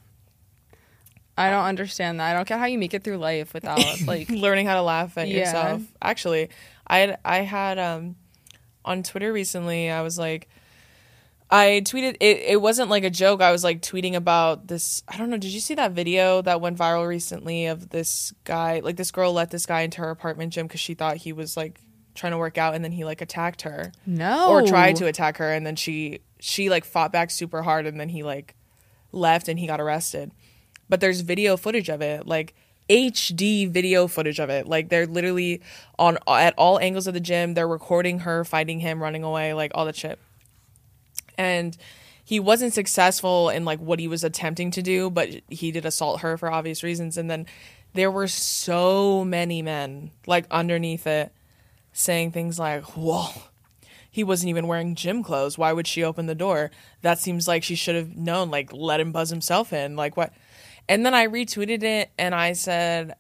I don't understand that. I don't get how you make it through life without like Learning how to laugh at Yeah. yourself. Actually, I had I had um on Twitter recently. I was like. I tweeted it. It wasn't like a joke. I was like tweeting about this. I don't know. Did you see that video that went viral recently of this guy? Like this girl let this guy into her apartment gym because she thought he was like trying to work out, and then he like attacked her. no or tried to attack her and then she she like fought back super hard and then he like left and he got arrested but there's video footage of it like hd video footage of it like they're literally on at all angles of the gym they're recording her fighting him running away like all that shit and he wasn't successful in like what he was attempting to do but he did assault her for obvious reasons and then there were so many men like underneath it saying things like whoa he wasn't even wearing gym clothes. Why would she open the door? That seems like she should have known, like, let him buzz himself in. Like, what? And then I retweeted it and I said,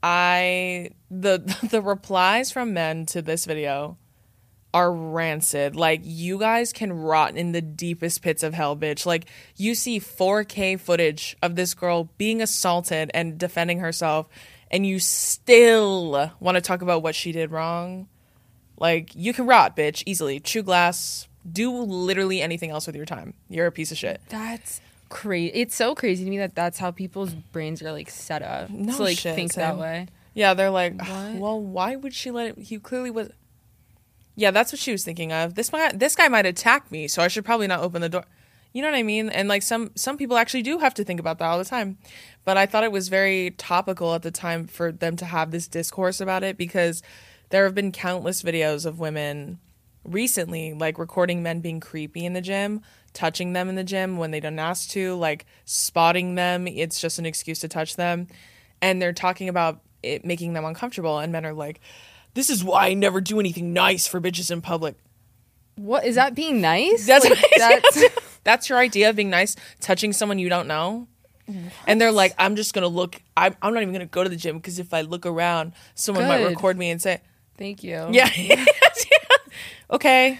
I, the, the replies from men to this video are rancid. Like, you guys can rot in the deepest pits of hell, bitch. Like, you see 4K footage of this girl being assaulted and defending herself, and you still want to talk about what she did wrong. Like you can rot, bitch, easily. Chew glass. Do literally anything else with your time. You're a piece of shit. That's crazy. It's so crazy to me that that's how people's brains are like set up No to like shit, think that way. Yeah, they're like, What? well, why would she let it? He clearly was. Yeah, that's what she was thinking of. This might, this guy might attack me, so I should probably not open the door. You know what I mean? And like some some people actually do have to think about that all the time. But I thought it was very topical at the time for them to have this discourse about it because there have been countless videos of women recently like recording men being creepy in the gym, touching them in the gym when they don't ask to, like spotting them. It's just an excuse to touch them. And they're talking about it making them uncomfortable. And men are like, this is why I never do anything nice for bitches in public. What is that being nice? That's Like, what that's That's your idea of being nice, touching someone you don't know. And they're like, I'm just gonna look. I'm, I'm not even gonna go to the gym because if I look around, someone might record me and say, Thank you. Yeah. okay.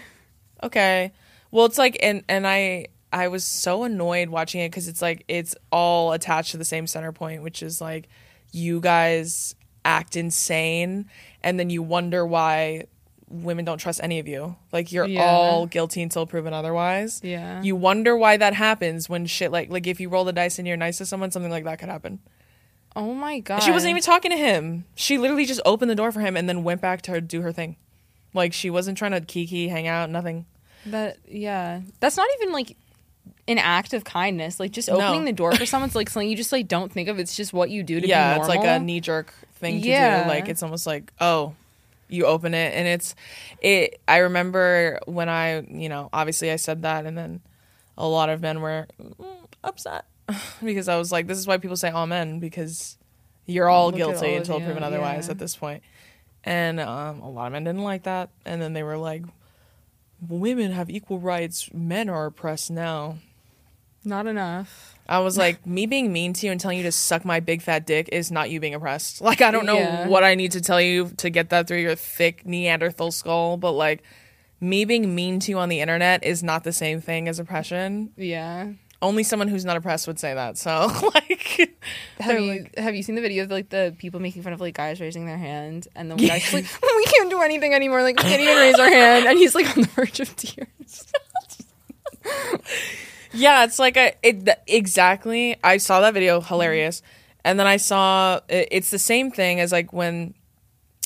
Okay. Well, it's like and and I I was so annoyed watching it cuz it's like it's all attached to the same center point, which is like you guys act insane and then you wonder why women don't trust any of you. Like you're Yeah. all guilty until proven otherwise. Yeah. You wonder why that happens when shit like like if you roll the dice and you're nice to someone, something like that could happen. Oh my god. She wasn't even talking to him. She literally just opened the door for him and then went back to her do her thing. Like she wasn't trying to kiki, hang out, nothing. That yeah. That's not even like an act of kindness. Like just No. opening the door for someone's like something you just like don't think of. It's just what you do to yeah, be it's like a knee jerk thing to Yeah. do. Like it's almost like, oh, you open it and it's it I remember when I, you know, obviously I said that and then a lot of men were mm, upset because I was like, this is why people say amen because you're all Look guilty all until you, proven otherwise yeah. at this point. And um, a lot of men didn't like that. And then they were like, women have equal rights. Men are oppressed now. Not enough. I was like, me being mean to you and telling you to suck my big fat dick is not you being oppressed. Like, I don't know Yeah. what I need to tell you to get that through your thick Neanderthal skull, but like, me being mean to you on the internet is not the same thing as oppression. Yeah. Only someone who's not oppressed would say that. So, like, Have you like- have you seen the video of like the people making fun of like guys raising their hand and the one guy's like we can't do anything anymore like we can't even raise our hand and he's like on the verge of tears. Yeah, it's like a it th- exactly. I saw that video, mm-hmm. hilarious, and then I saw it, it's the same thing as like when,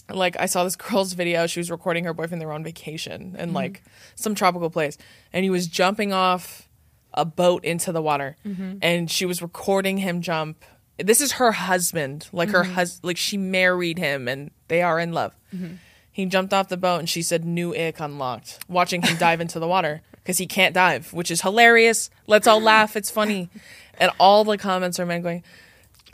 like I saw this girl's video. She was recording her boyfriend. They were on vacation in mm-hmm. like some tropical place, and he was jumping off a boat into the water, mm-hmm. and she was recording him jump. This is her husband, like her hus, like she married him, and they are in love. He jumped off the boat and she said, New ick unlocked. Watching him dive into the water because he can't dive, which is hilarious. Let's all laugh. It's funny. And all the comments are men going,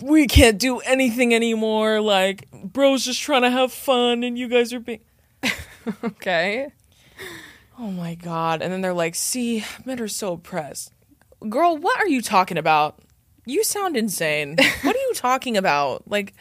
We can't do anything anymore. Like, bro's just trying to have fun and you guys are being. Okay. Oh my God. And then they're like, See, men are so oppressed. Girl, what are you talking about? You sound insane. what are you talking about? Like,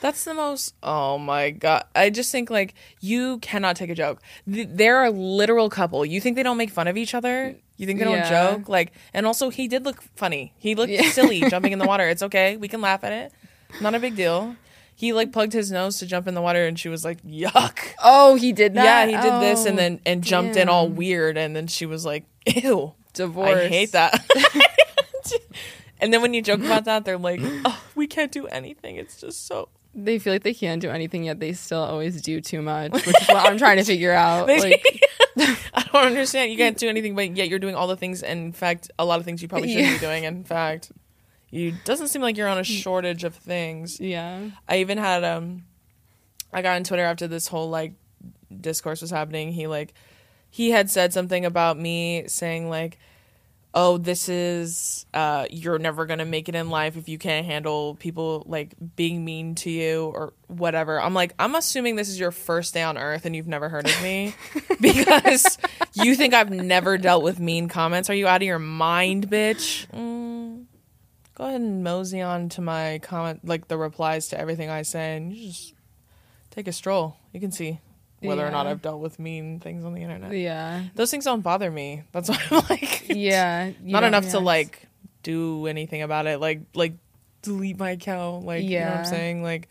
that's the most. Oh my god! I just think like you cannot take a joke. Th- They're a literal couple. You think they don't make fun of each other? You think they don't Yeah. joke? Like, and also he did look funny. He looked Yeah. silly jumping in the water. It's okay. We can laugh at it. Not a big deal. He like plugged his nose to jump in the water, and she was like, "Yuck." Oh, he did that. yeah, he did this, and Oh, then and jumped in all weird, and then she was like, "Ew." divorce. I hate that. and then when you joke about that, they're like, "Oh, we can't do anything. It's just so." They feel like they can't do anything yet they still always do too much, which is what I'm trying to figure out. They- Like I don't understand. You can't do anything, but yet you're doing all the things. In fact, a lot of things you probably shouldn't Yeah. be doing. In fact, you doesn't seem like you're on a shortage of things. yeah. I even had um, I got on Twitter after this whole like discourse was happening. He like, he had said something about me saying like, "Oh, this is uh, you're never gonna make it in life if you can't handle people like being mean to you or whatever." I'm like, I'm assuming this is your first day on Earth and you've never heard of me because you think I've never dealt with mean comments. Are you out of your mind, bitch? Mm. Go ahead and mosey on to my comment, like the replies to everything I say, and you just take a stroll. You can see whether or not I've dealt with mean things on the internet. Yeah. Those things don't bother me. That's why I'm like, Yeah. not enough to like do anything about it. Like, like delete my account. Like, you know what I'm saying? Like,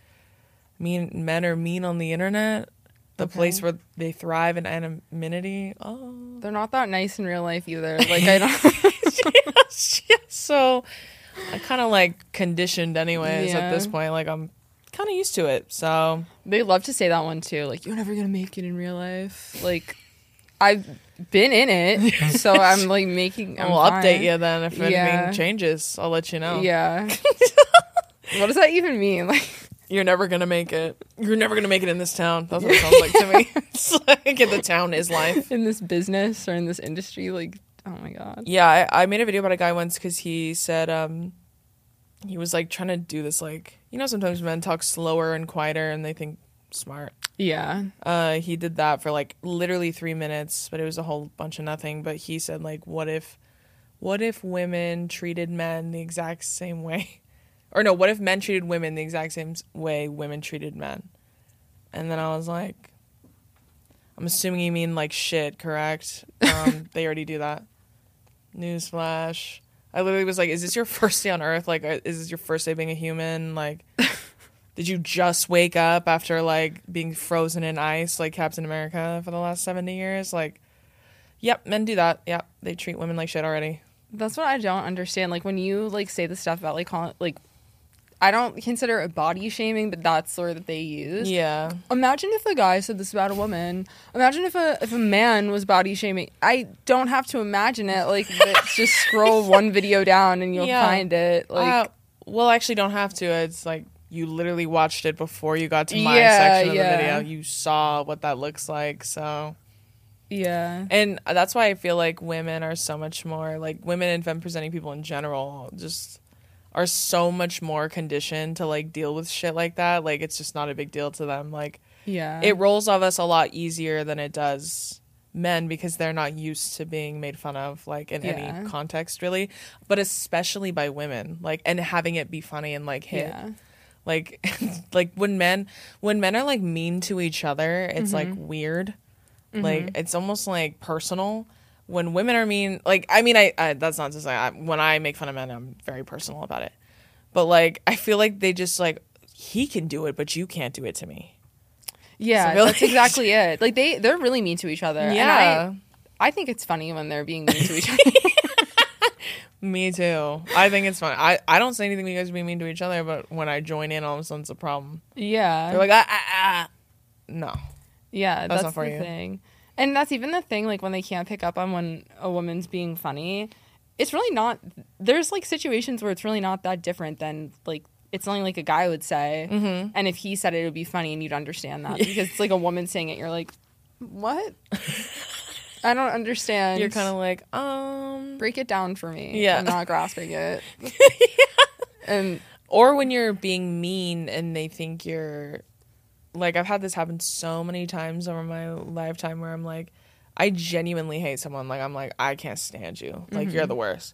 mean men are mean on the internet. The Okay. place where they thrive in anonymity. Oh, They're not that nice in real life either. Like I don't yes, yes. so I kind of like conditioned anyways at this point. Like I'm kind of used to it. So They love to say that one too. Like, you're never gonna make it in real life. Like, I've been in it, so I'm like making. I'm I'll update you then if anything Yeah. changes. I'll let you know. Yeah. what does that even mean? Like, You're never gonna make it. You're never gonna make it in this town. That's what it sounds like to me. It's like in the town is life. in this business or in this industry? Like, oh my god. Yeah, I, I made a video about a guy once because he said um he was like trying to do this like you know sometimes men talk slower and quieter and they think smart. Yeah. Uh, he did that for like literally three minutes, but it was a whole bunch of nothing. But he said like, what if, what if women treated men the exact same way, or no, what if men treated women the exact same way women treated men? And then I was like, I'm assuming you mean like shit, correct? Um, they already do that. Newsflash. I literally was like, is this your first day on Earth? Like, uh, is this your first day being a human? Like. Did you just wake up after like being frozen in ice like Captain America for the last 70 years? Like, yep, men do that. Yep, they treat women like shit already. That's what I don't understand. Like when you like say the stuff about like calling like I don't consider it body shaming, but that's the word that they use. Yeah. Imagine if a guy said this about a woman. Imagine if a if a man was body shaming. I don't have to imagine it. Like just scroll one video down and you'll Yeah. find it. Like uh, well, actually, don't have to. It's like you literally watched it before you got to my Yeah, section of yeah. the video. You saw what that looks like. So, yeah. and that's why I feel like women are so much more like women and femme presenting people in general just are so much more conditioned to like deal with shit like that. Like it's just not a big deal to them. Like Yeah. it rolls off us a lot easier than it does men because they're not used to being made fun of like in Yeah. any context really but especially by women like and having it be funny and like hit yeah. like like when men when men are like mean to each other it's like Mm-hmm. weird like it's almost like personal when women are mean like i mean i, I that's not to say I, when i make fun of men i'm very personal about it but like i feel like they just like he can do it but you can't do it to me Yeah, So, that's like- exactly it. Like they they're really mean to each other. And yeah I, I think it's funny when they're being mean to each other. Me too. I think it's fun. I, I don't say anything when you guys are being mean to each other, but when I join in, all of a sudden it's a problem. yeah. They're like, ah, ah, ah. No. Yeah, that's, not for the you. thing. And that's even the thing, like when they can't pick up on when a woman's being funny, it's really not there's like situations where it's really not that different than like it's something like a guy would say. Mm-hmm. And if he said it, it would be funny and you'd understand that. Because it's like a woman saying it, you're like, What? I don't understand. You're kind of like, um. break it down for me. Yeah. I'm not grasping it. And Or when you're being mean and they think you're. Like, I've had this happen so many times over my lifetime where I'm like, I genuinely hate someone. Like, I'm like, I can't stand you. Like, you're mm-hmm. the worst.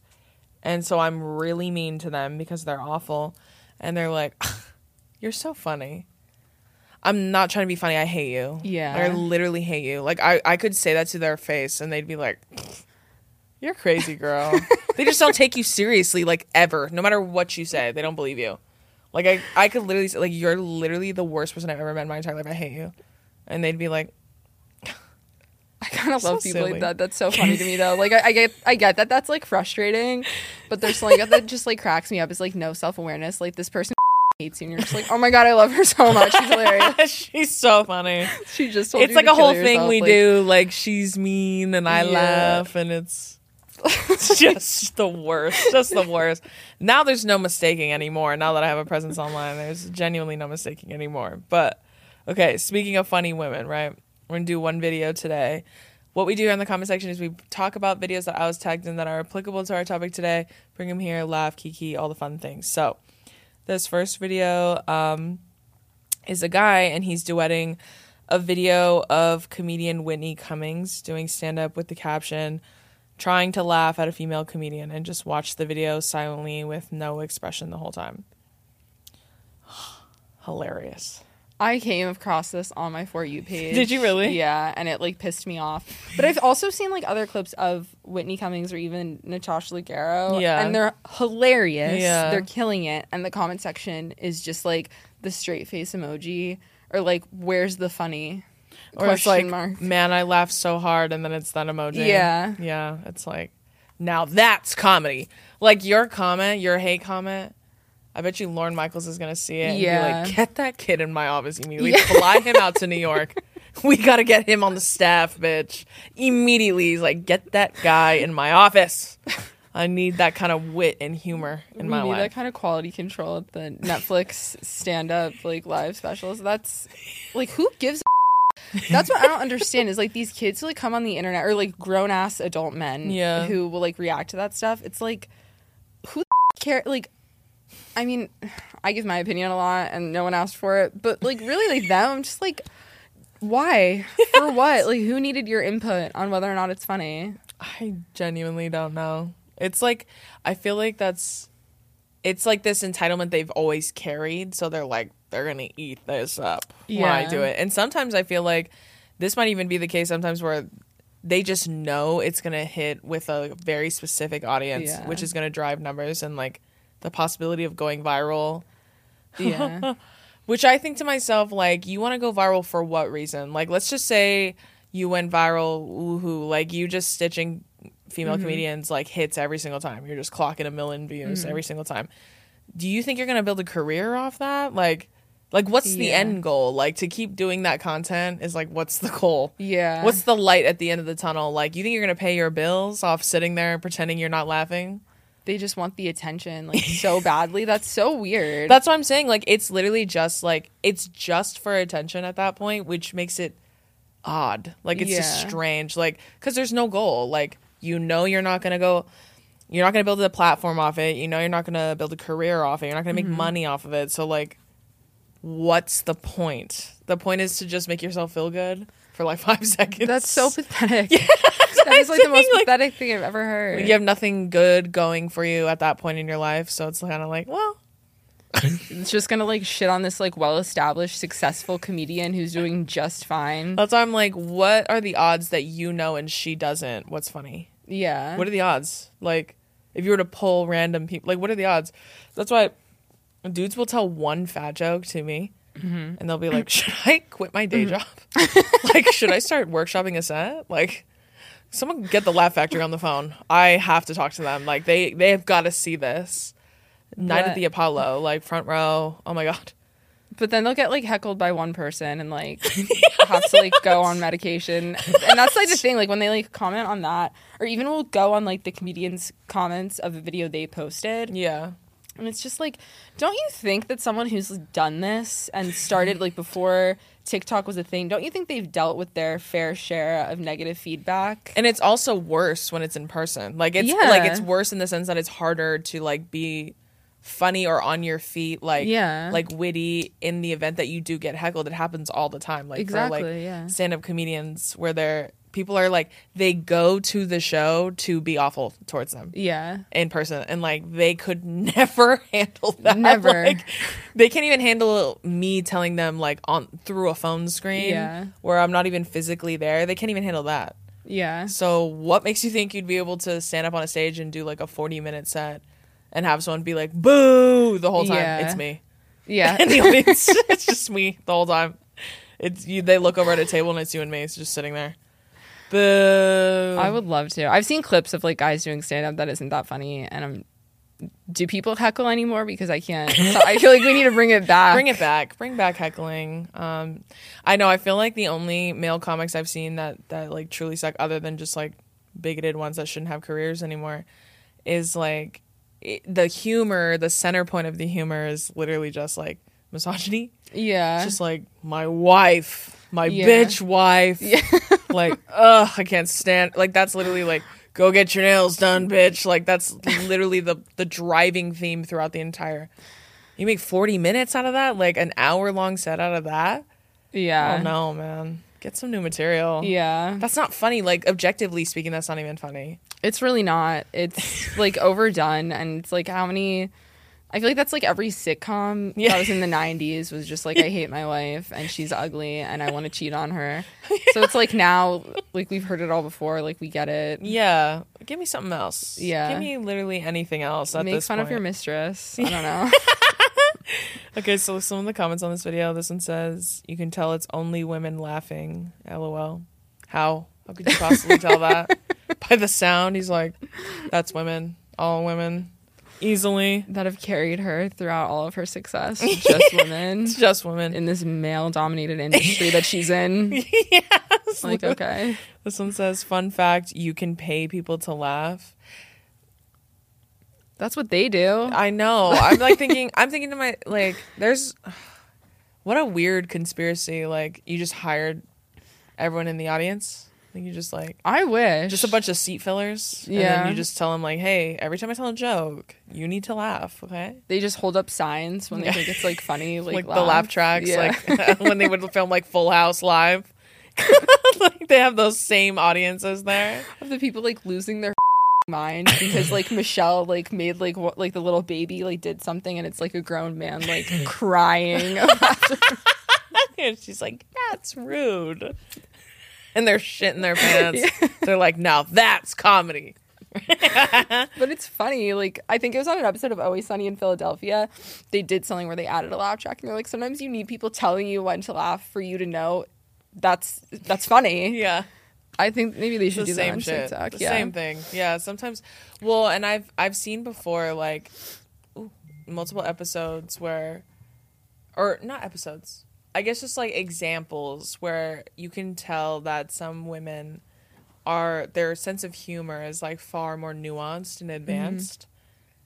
And so I'm really mean to them because they're awful. And they're like, you're so funny. I'm not trying to be funny. I hate you. Yeah. Like, I literally hate you. Like I, I could say that to their face and they'd be like, You're crazy, girl. they just don't take you seriously, like ever. No matter what you say, they don't believe you. Like I, I could literally say, like, you're literally the worst person I've ever met in my entire life. I hate you. And they'd be like, I kind of So love people silly. like that. That's so funny to me though. Like I, I get, I get that that's like frustrating, but there's something that just like cracks me up. Is like no self awareness. Like this person hates you, and you're just like, oh my god, I love her so much. She's hilarious. She's so funny. She just told it's like a whole thing we like- do. Like she's mean and I Yeah. laugh and it's it's just the worst. Just the worst. Now there's no mistaking anymore. Now that I have a presence online, there's genuinely no mistaking anymore. But okay, speaking of funny women, right? We're gonna do one video today. What we do in the comment section is we talk about videos that I was tagged in that are applicable to our topic today. Bring them here, laugh, kiki, all the fun things. So this first video um, is a guy and he's duetting a video of comedian Whitney Cummings doing stand up with the caption trying to laugh at a female comedian and just watch the video silently with no expression the whole time. Hilarious. I came across this on my for you page. Did you really? Yeah, and it like pissed me off. But I've also seen like other clips of Whitney Cummings or even Natasha Leggero. Yeah. and they're hilarious. Yeah. they're killing it. And the comment section is just like the straight face emoji or like, "Where's the funny?" Or it's like, mark. man, I laughed so hard, and then it's that emoji. Yeah. Yeah. It's like, now that's comedy. Like your comment, your hate comment. I bet you Lorne Michaels is gonna see it. And Yeah. be like, get that kid in my office immediately. Fly him out to New York. We gotta get him on the staff, bitch. Immediately, he's like, get that guy in my office. I need that kind of wit and humor in we my need life. that kind of quality control at the Netflix stand-up like live specials. That's like who gives. That's what I don't understand is like these kids who like come on the internet or like grown ass adult men Yeah. who will like react to that stuff. It's like who the care like I mean I give my opinion a lot and no one asked for it, but like really like them I'm just like why? For what? like who needed your input on whether or not it's funny? I genuinely don't know. It's like I feel like that's it's like this entitlement they've always carried, so they're like they're gonna eat this up when I do it. And sometimes I feel like this might even be the case sometimes where they just know it's gonna hit with a very specific audience, Yeah. which is gonna drive numbers and like the possibility of going viral. Yeah. Which I think to myself, like, you want to go viral for what reason? Like, let's just say you went viral, woohoo, like you just stitching female Mm-hmm. comedians like hits every single time. You're just clocking a million views Mm-hmm. every single time. Do you think you're gonna build a career off that? Like, like what's the Yeah. end goal? Like to keep doing that content is like, what's the goal? Yeah. What's the light at the end of the tunnel? Like, you think you're gonna pay your bills off sitting there pretending you're not laughing? they just want the attention like so badly. That's so weird. That's what I'm saying. Like it's literally just like it's just for attention at that point, which makes it odd. Like it's just strange. Like because there's no goal. Like you know you're not gonna go. You're not gonna build a platform off it. You know you're not gonna build a career off it. You're not gonna make Mm-hmm. money off of it. So like, what's the point? The point is to just make yourself feel good for like five seconds. That's so pathetic. Yeah. that is like the most saying, like- pathetic thing I've ever heard. you have nothing good going for you at that point in your life. So it's kind of like, well, It's just gonna like shit on this like well established successful comedian who's doing just fine. That's why I'm like, what are the odds that you know and she doesn't? What's funny? Yeah. What are the odds? Like, if you were to pull random people, like, what are the odds? That's why dudes will tell one fat joke to me, mm-hmm. and they'll be like, "Should I quit my day mm-hmm. job? like, should I start workshopping a set? Like, someone get the Laugh Factory on the phone. I have to talk to them. Like, they they have got to see this." Night at But- the Apollo, like front row. Oh my god. But then they'll get like heckled by one person and like have to like go on medication. And that's like the thing, like when they like comment on that, or even will go on like the comedian's comments of a video they posted. Yeah. And it's just like, don't you think that someone who's done this and started like before TikTok was a thing, don't you think they've dealt with their fair share of negative feedback? and it's also worse when it's in person like it's Yeah. like it's worse in the sense that it's harder to like be funny or on your feet like Yeah. like witty in the event that you do get heckled it happens all the time like for like Exactly, yeah. stand-up comedians where they're people are like they go to the show to be awful towards them Yeah. in person and like they could never handle that Never. like they can't even handle me telling them like on through a phone screen Yeah. where i'm not even physically there they can't even handle that Yeah. so, what makes you think you'd be able to stand up on a stage and do like a 40 minute set and have someone be like, boo, the whole time? Yeah. It's me. Yeah. And the audience, it's just me the whole time. It's you, they look over at a table and it's you and me. It's just sitting there. Boo. I would love to. I've seen clips of like guys doing stand up that isn't that funny, and I'm. Do people heckle anymore? Because I can't. So I feel like we need to bring it back. Bring it back. Bring back heckling. Um, I know. I feel like the only male comics I've seen that that like truly suck, other than just like bigoted ones that shouldn't have careers anymore, is like it, the humor. The center point of the humor is literally just like misogyny. Yeah. It's just like my wife, my Yeah. bitch wife. like, ugh, I can't stand. Like that's literally like, go get your nails done, bitch. Like that's literally the the driving theme throughout the entire. You make forty minutes out of that, like an hour long set out of that. yeah. oh no, man, get some new material. Yeah. That's not funny. Like objectively speaking, that's not even funny. It's really not. It's like overdone, and it's like how many. I feel like that's like every sitcom Yeah. that was in the '90s was just like I hate my wife and she's ugly and I want to cheat on her. So it's like now, like we've heard it all before. Like we get it. Yeah, give me something else. Yeah. give me literally anything else. At Make fun of your mistress. I don't know. Okay, so some of the comments on this video. This one says, "You can tell it's only women laughing." LOL. How? How could you possibly tell that? By the sound, he's like, "That's women, all women, easily, that have carried her throughout all of her success. Just women it's just women." in this male-dominated industry that she's in. yes. Like, okay, This one says, "Fun fact: You can pay people to laugh." That's what they do. I know. I'm like thinking. I'm thinking to my like. There's what a weird conspiracy. Like you just hired everyone in the audience. Like you just like I wish. just a bunch of seat fillers. And Yeah. then you just tell them like, hey, every time I tell a joke, you need to laugh. Okay. They just hold up signs when they think it's like funny, like, Like, the laugh tracks, Yeah. like when they would film like Full House live. like they have those same audiences there. of the people like losing their mind because like Michelle like made like what like the little baby like did something and it's like a grown man like crying. And she's like, that's rude. And they're shitting their pants. They're like, now that's comedy. but it's funny. Like I think it was on an episode of Always Sunny in Philadelphia. They did something where they added a laugh track and they're like, sometimes you need people telling you when to laugh for you to know that's that's funny. Yeah. I think maybe they should the do that same on shit. TikTok. The yeah. same thing. Yeah. Sometimes, well, and I've I've seen before like ooh, multiple episodes where, or not episodes. I guess just like examples where you can tell that some women are their sense of humor is like far more nuanced and mm-hmm. advanced.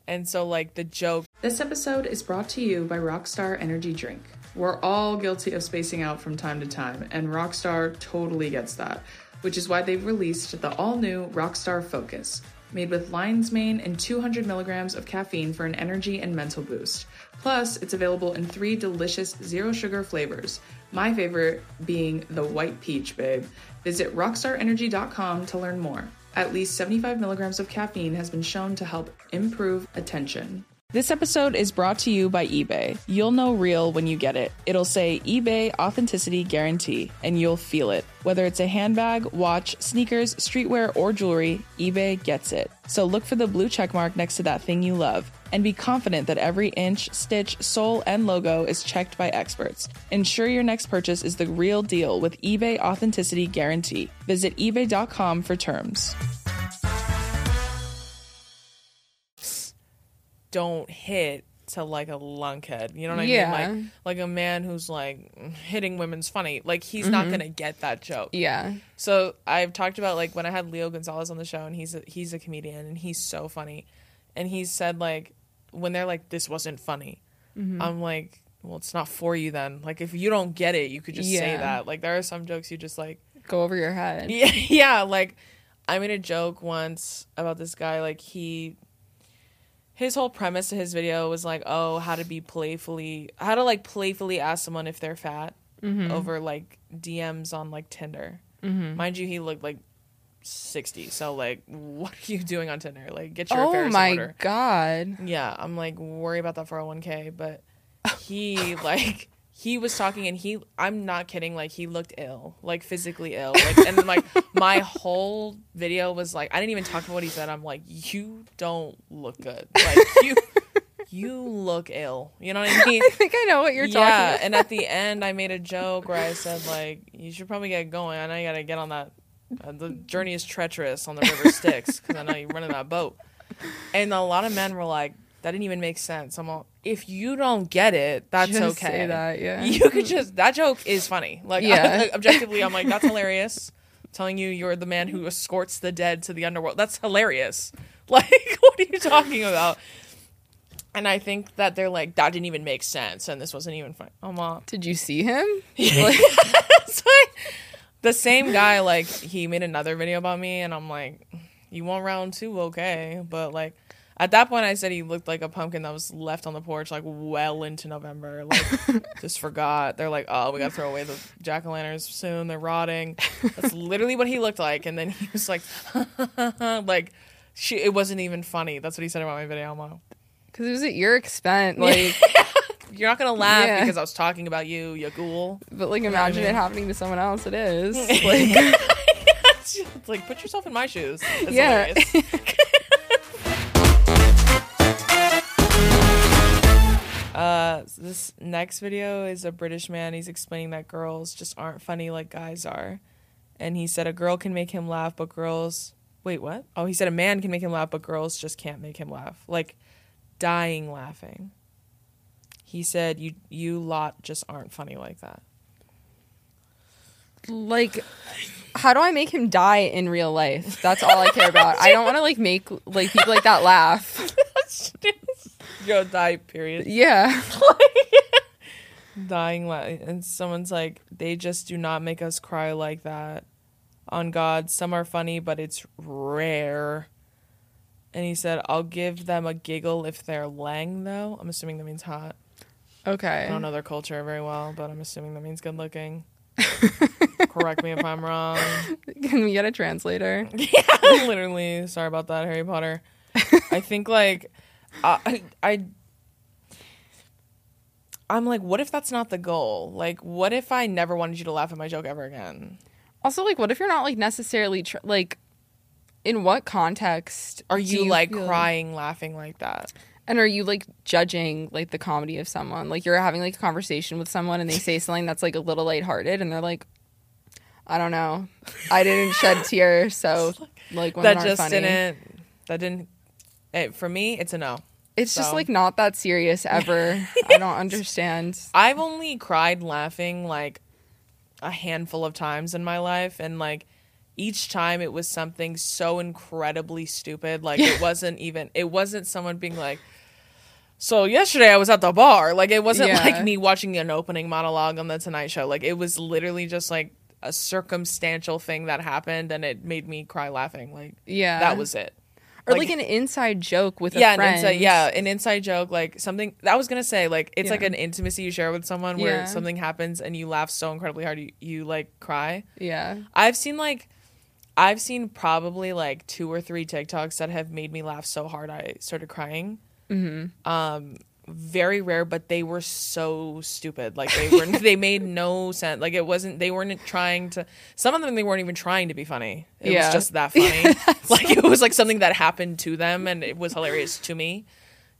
And so like the joke This episode is brought to you by Rockstar Energy Drink. We're all guilty of spacing out from time to time, and Rockstar totally gets that, which is why they've released the all new Rockstar Focus, made with lion's mane and 200 milligrams of caffeine for an energy and mental boost. Plus, it's available in three delicious zero sugar flavors. My favorite being the white peach, babe. Visit rockstarenergy.com to learn more. At least 75 milligrams of caffeine has been shown to help improve attention. This episode is brought to you by eBay. You'll know real when you get it. It'll say eBay Authenticity Guarantee, and you'll feel it. Whether it's a handbag, watch, sneakers, streetwear, or jewelry, eBay gets it. So look for the blue checkmark next to that thing you love. And be confident that every inch, stitch, sole, and logo is checked by experts. Ensure your next purchase is the real deal with eBay Authenticity Guarantee. Visit eBay.com for terms. Don't hit to like a lunkhead. You know what I Yeah. mean? Like like a man who's like hitting women's funny. Like he's not mm-hmm. gonna get that joke. Yeah. So I've talked about like when I had Leo Gonzalez on the show and he's a, he's a comedian and he's so funny. And he said like when they're like this wasn't funny. Mm-hmm. I'm like well it's not for you then. Like if you don't get it, you could just say that. Like there are some jokes you just like Go over your head. yeah, yeah, like I made a joke once about this guy like he his whole premise to his video was like, "Oh, how to be playfully how to like playfully ask someone if they're fat mm-hmm. over like DMs on like Tinder." Mm-hmm. Mind you, he looked like 60. So like, what are you doing on Tinder? Like get your Oh my order. god. Yeah, I'm like worry about that 401k, but he like he was talking and he I'm not kidding, like he looked ill, like physically ill. Like and then, like my whole video was like I didn't even talk about what he said. I'm like, you don't look good. Like you you look ill. You know what I mean? I think I know what you're talking yeah, about. and at the end I made a joke where I said like you should probably get going. I know you got to get on that uh, the journey is treacherous on the river Styx because I know you're running that boat. And a lot of men were like, that didn't even make sense. I'm all, if you don't get it, that's Just okay. say that, yeah. You could just that joke is funny. Like Yeah. objectively, I'm like, that's hilarious. Telling you you're the man who escorts the dead to the underworld. That's hilarious. Like, what are you talking about? And I think that they're like, that didn't even make sense, and this wasn't even funny. I'm all, Did you see him? like, the same guy, like, he made another video about me, and I'm like, you want round two, okay. But, like, at that point, I said he looked like a pumpkin that was left on the porch, like, well into November. Like, just forgot. They're like, oh, we got to throw away the jack o' lanterns soon. They're rotting. That's literally what he looked like. And then he was like, like, she, it wasn't even funny. That's what he said about my video. I'm Because it was at your expense. Like, you're not going to laugh Yeah. because I was talking about you, you ghoul. but like, imagine mean? it happening to someone else. It is. Like, it's like put yourself in my shoes. It's Yeah. Uh, this next video is a British man. He's explaining that girls just aren't funny like guys are, and he said a girl can make him laugh, but girls Wait, what? Oh, he said a man can make him laugh, but girls just can't make him laugh. Like dying laughing. He said you you lot just aren't funny like that. Like, how do I make him die in real life? That's all I care about. I don't want to like make like people like that laugh. Yo, die. Period. Yeah. Dying and someone's like, they just do not make us cry like that. On God, some are funny, but it's rare. And he said, I'll give them a giggle if they're lang, though. I'm assuming that means hot. Okay. I don't know their culture very well, but I'm assuming that means good looking. Correct me if I'm wrong. Can we get a translator? Yeah, literally. Sorry about that, Harry Potter. I think like I I I'm like, what if that's not the goal? Like, what if I never wanted you to laugh at my joke ever again? Also, like, what if you're not like necessarily tr- like, in what context Are do you, like crying, laughing like that? And are you like judging like the comedy of someone? Like you're having like a conversation with someone and they say something that's like a little lighthearted and they're like, I don't know, I didn't shed tears, so like that just funny. didn't. That didn't. It, for me, it's a no. It's just like not that serious ever. I don't understand. I've only cried laughing like a handful of times in my life and like each time it was something so incredibly stupid like it wasn't even it wasn't someone being like so yesterday I was at the bar like it wasn't Yeah. like me watching an opening monologue on the Tonight Show like it was literally just like a circumstantial thing that happened and it made me cry laughing like Yeah, that was it or like, an inside joke with a yeah, an inside, yeah, an inside joke, like something I was gonna say, like it's like an intimacy you share with someone where Yeah. something happens and you laugh so incredibly hard you, you like cry. yeah. I've seen like I've seen probably like two or three TikToks that have made me laugh so hard I started crying. Mm-hmm. Um, very rare, but they were so stupid. Like they were, they made no sense. Like it wasn't. They weren't trying to. Some of them they weren't even trying to be funny. It Yeah. was just that funny. like it was like something that happened to them, and it was hilarious to me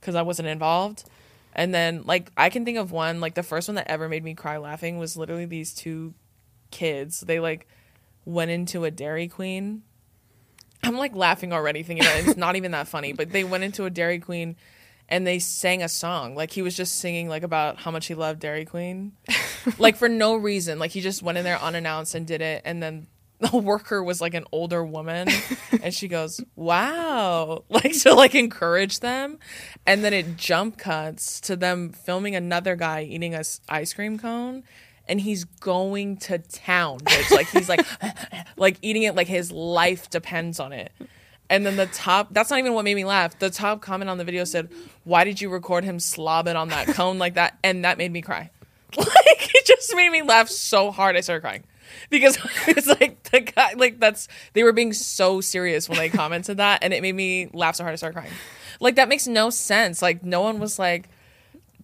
because I wasn't involved. And then like I can think of one. Like the first one that ever made me cry laughing was literally these two kids. They like went into a Dairy Queen. I'm like laughing already, thinking that it's not even that funny. But they went into a Dairy Queen and they sang a song. Like he was just singing like about how much he loved Dairy Queen, like for no reason. Like he just went in there unannounced and did it. And then the worker was like an older woman, and she goes, "Wow!" Like to like encourage them. And then it jump cuts to them filming another guy eating a s- ice cream cone. And he's going to town, bitch. Like he's like, like eating it like his life depends on it. And then the top, that's not even what made me laugh. The top comment on the video said, Why did you record him slobbing on that cone like that? And that made me cry. Like, it just made me laugh so hard I started crying. Because it's like, the guy, like, that's, they were being so serious when they commented that. And it made me laugh so hard I started crying. Like, that makes no sense. Like, no one was like,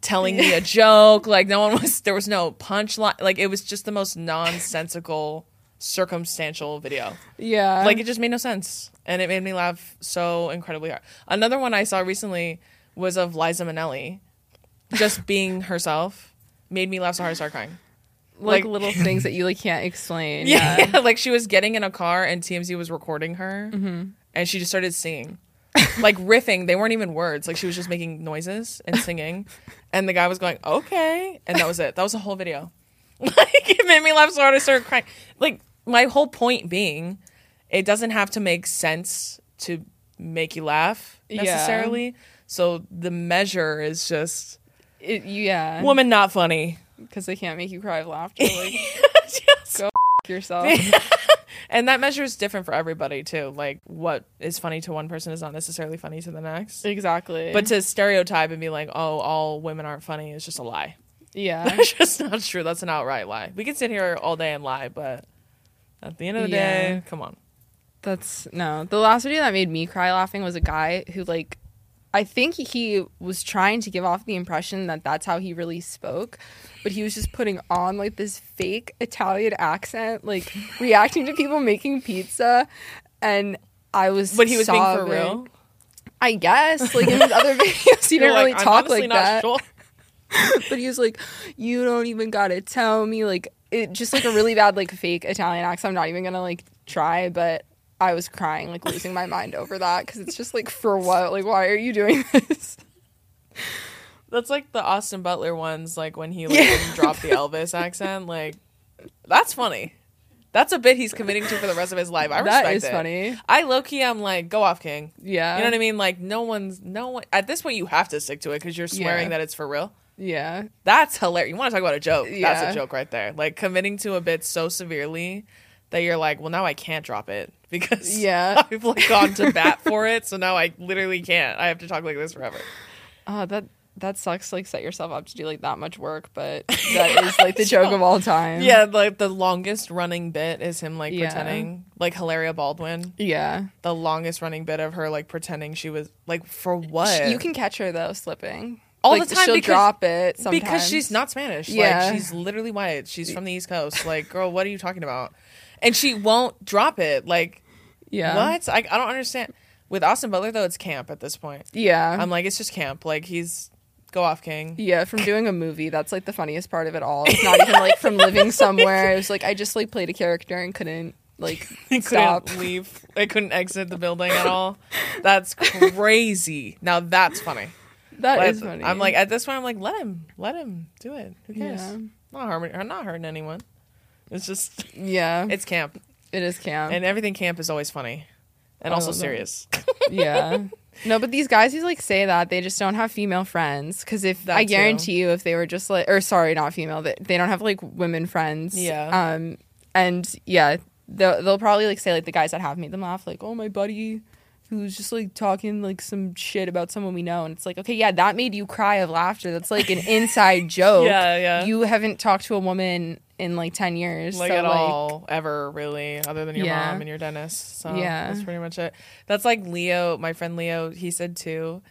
telling me a joke. Like no one was there was no punchline. Like it was just the most nonsensical circumstantial video. Yeah. Like it just made no sense. And it made me laugh so incredibly hard. Another one I saw recently was of Liza Minnelli just being herself. Made me laugh so hard I started crying. like, like- little things that you like can't explain. Yeah. like she was getting in a car and TMZ was recording her mm-hmm. and she just started singing. like riffing, they weren't even words. Like she was just making noises and singing. and the guy was going, okay. And that was it. That was the whole video. Like it made me laugh so hard I started crying. Like my whole point being, it doesn't have to make sense to make you laugh Yeah. necessarily. So the measure is just It, yeah. woman not funny. Because they can't make you cry of laughter. Like Just- Go yourself. and that measure is different for everybody too. Like what is funny to one person is not necessarily funny to the next. exactly. But to stereotype and be like, "Oh, all women aren't funny," is just a lie. yeah. That's just not true. That's an outright lie. We can sit here all day and lie, but at the end of the Yeah. day, come on. That's no. The last video that made me cry laughing was a guy who like I think he was trying to give off the impression that that's how he really spoke, but he was just putting on like this fake Italian accent, like reacting to people making pizza, and I was. But he was being for sobbing. real. I guess, like in his other videos, he You're didn't really like, "I'm talk like that. sure." But he was like, "You don't even gotta tell me." Like it, just like a really bad like fake Italian accent. I'm not even gonna like try, but I was crying, like losing my mind over that because it's just like, for what? Like, why are you doing this? That's like the Austin Butler ones, like when he like Yeah. didn't the Elvis accent. Like, that's funny. That's a bit he's committing to for the rest of his life. I respect That is it. funny. I low key, I'm like, go off, King. Yeah. You know what I mean? Like, no one's, no one, at this point, you have to stick to it because you're swearing Yeah. that it's for real. Yeah. That's hilarious. You want to talk about a joke? That's a joke right there. Like, committing to a bit so severely that you're like, well, now I can't drop it because Yeah. I've like gone to bat for it. So now I literally can't. I have to talk like this forever. Oh, that that sucks. Like, set yourself up to do like that much work, but that is like the joke of all time. Yeah, like the longest running bit is him like Yeah. pretending, like Hilaria Baldwin. Yeah. The longest running bit of her like pretending she was like for what? You can catch her though slipping All Like, the time She'll because- drop it sometimes. because she's not Spanish. Yeah. Like she's literally white. She's from the East Coast. Like, girl, what are you talking about? And she won't drop it. Like, Yeah. what? I, I don't understand. With Austin Butler though, it's camp at this point. Yeah. I'm like, it's just camp. Like he's go off king. yeah, from doing a movie, that's like the funniest part of it all. It's not even like from living somewhere. It was like I just like played a character and couldn't like stop. couldn't leave. I couldn't exit the building at all. That's crazy. now that's funny. That is funny. I'm like at this point, I'm like, let him, let him do it. Who cares? Yeah. Not harming, or not hurting anyone. It's just, yeah, it's camp, it is camp. and everything camp is always funny, and I also serious. yeah. No, but these guys who like say that they just don't have female friends. Because if That I too. guarantee you, if they were just like, or sorry, not female, that they don't have like women friends. Yeah. Um, and yeah, they'll, they'll probably like say like the guys that have made them laugh, like, oh my buddy, who's just like talking like some shit about someone we know, and it's like, okay, yeah, that made you cry of laughter. That's like an inside joke. Yeah, yeah. You haven't talked to a woman in like ten years, like so, at all ever really other than your Yeah. mom and your dentist so Yeah. that's pretty much it that's like leo my friend leo he said too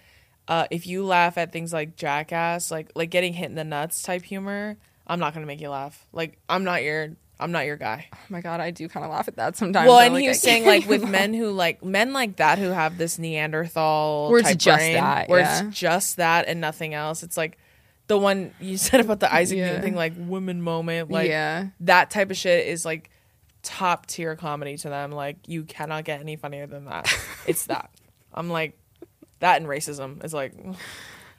uh, if you laugh at things like jackass like like getting hit in the nuts type humor i'm not gonna make you laugh like i'm not your i'm not your guy Oh my god, I do kind of laugh at that sometimes. well though, and like, he was saying like with men who like men like that who have this neanderthal Where it's type just brain, that, where yeah. it's just that and nothing else it's like the one you said about the isaac Yeah. newton thing like women moment like yeah. that type of shit is like top tier comedy to them. Like you cannot get any funnier than that. it's that. I'm like that and racism is like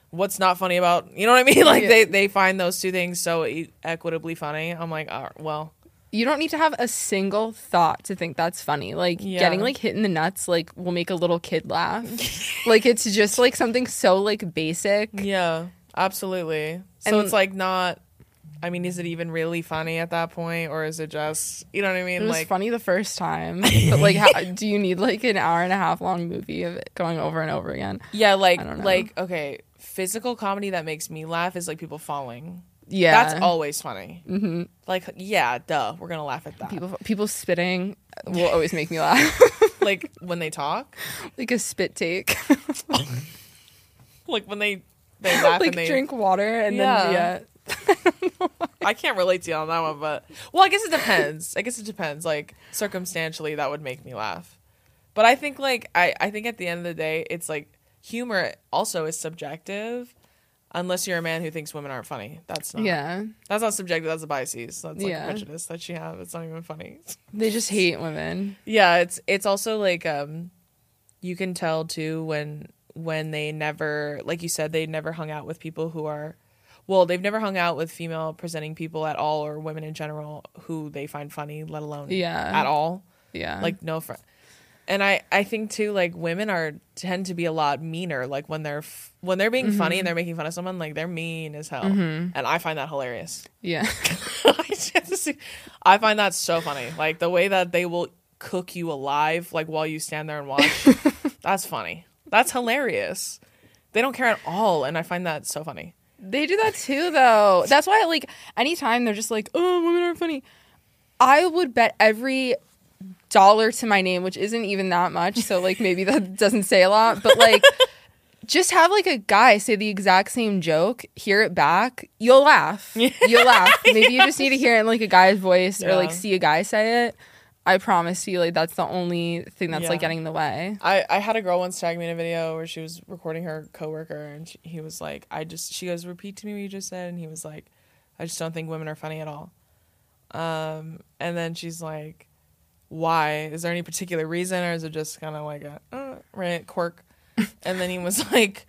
what's not funny about you know what I mean? Like Yeah. they they find those two things so e- equitably funny. I'm like, right, well, you don't need to have a single thought to think that's funny. Like Yeah. getting like hit in the nuts like will make a little kid laugh. like it's just like something so like basic. yeah, absolutely. So And- it's like not. I mean, is it even really funny at that point, or is it just you know what I It mean? was Like, funny the first time, but like, how, do you need like an hour and a half long movie of it going over and over again? yeah, like I don't know. like okay, physical comedy that makes me laugh is like people falling. Yeah, That's always funny. Mm-hmm. Like, yeah, duh, we're gonna laugh at that. People people spitting will always make me laugh. like when they talk, like a spit take, like when they they laugh like and they. drink water and Yeah. then yeah. I can't relate to you on that one, but well, I guess it depends. I guess it depends. Like circumstantially, that would make me laugh. But I think like I I think at the end of the day, it's like humor also is subjective. Unless you're a man who thinks women aren't funny, that's not. Yeah, that's not subjective. That's a biases. That's like Yeah. prejudice that you have. It's not even funny. they just hate women. Yeah, it's it's also like um you can tell too when when they never like you said they never hung out with people who are well, they've never hung out with female presenting people at all or women in general who they find funny, let alone Yeah. at all. Yeah, Like no friend. And I I think too like women are tend to be a lot meaner like when they're f- when they're being funny and mm-hmm. they're making fun of someone like they're mean as hell. Mm-hmm. And I find that hilarious. yeah. I just have to see- I find that so funny. Like the way that they will cook you alive, like while you stand there and watch. that's funny. That's hilarious. They don't care at all, and I find that so funny. They do that too, though. That's why, like, anytime they're just like, "Oh, women aren't funny," I would bet every dollar to my name, which isn't even that much. So, like, maybe that doesn't say a lot, but like, just have like a guy say the exact same joke, hear it back, you'll laugh. You'll laugh. Maybe you just need to hear it in like a guy's voice or like see a guy say it. I promise you, like, that's the only thing that's Yeah. like getting in the way. I, I had a girl once tag me in a video where she was recording her coworker, and she, he was like, "I just," she goes, "Repeat to me what you just said," and he was like, "I just don't think women are funny at all." Um, and then she's like, why? Is there any particular reason, or is it just kind of like a uh, right quirk? and then he was like,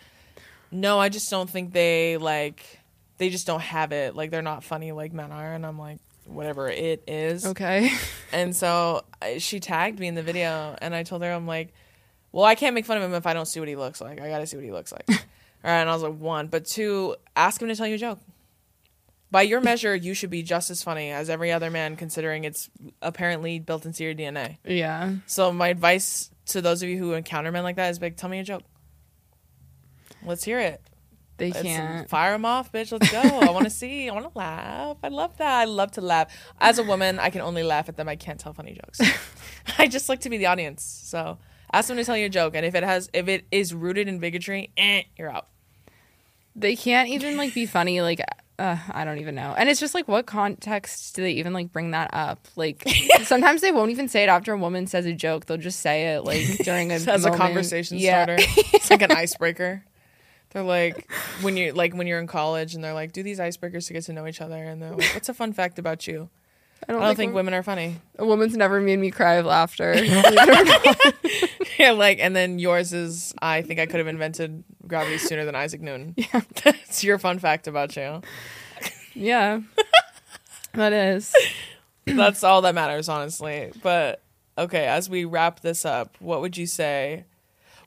no, I just don't think they like they just don't have it. Like they're not funny like men are. And I'm like, whatever it is. Okay. And so I- she tagged me in the video, and I told her, I'm like, well, I can't make fun of him if I don't see what he looks like. I got to see what he looks like. All right. And I was like, one. But two, ask him to tell you a joke. By your measure, you should be just as funny as every other man, considering it's apparently built into your DNA. Yeah. So my advice to those of you who encounter men like that is like, tell me a joke. Let's hear it. They Let's can't. fire them off, bitch. Let's go. I want to see. I want to laugh. I love that. I love to laugh. As a woman, I can only laugh at them. I can't tell funny jokes. I just like to be the audience. So ask them to tell you a joke, and if it has, if it is rooted in bigotry, eh, you're out. They can't even like be funny. Like uh, I don't even know. And it's just like, what context do they even like bring that up? Like sometimes they won't even say it after a woman says a joke. They'll just say it like during a As a conversation Yeah. starter, it's like an icebreaker. They're like when you like when you're in college, and they're like, do these icebreakers to get to know each other, and they're like, what's a fun fact about you? I don't, I don't think women are funny. a woman's never made me cry of laughter. Believe it or not. Yeah, like, and then yours is, I think I could have invented gravity sooner than Isaac Newton. Yeah. That's your fun fact about you. yeah, that is. That's all that matters, honestly. But, okay, as we wrap this up, what would you say?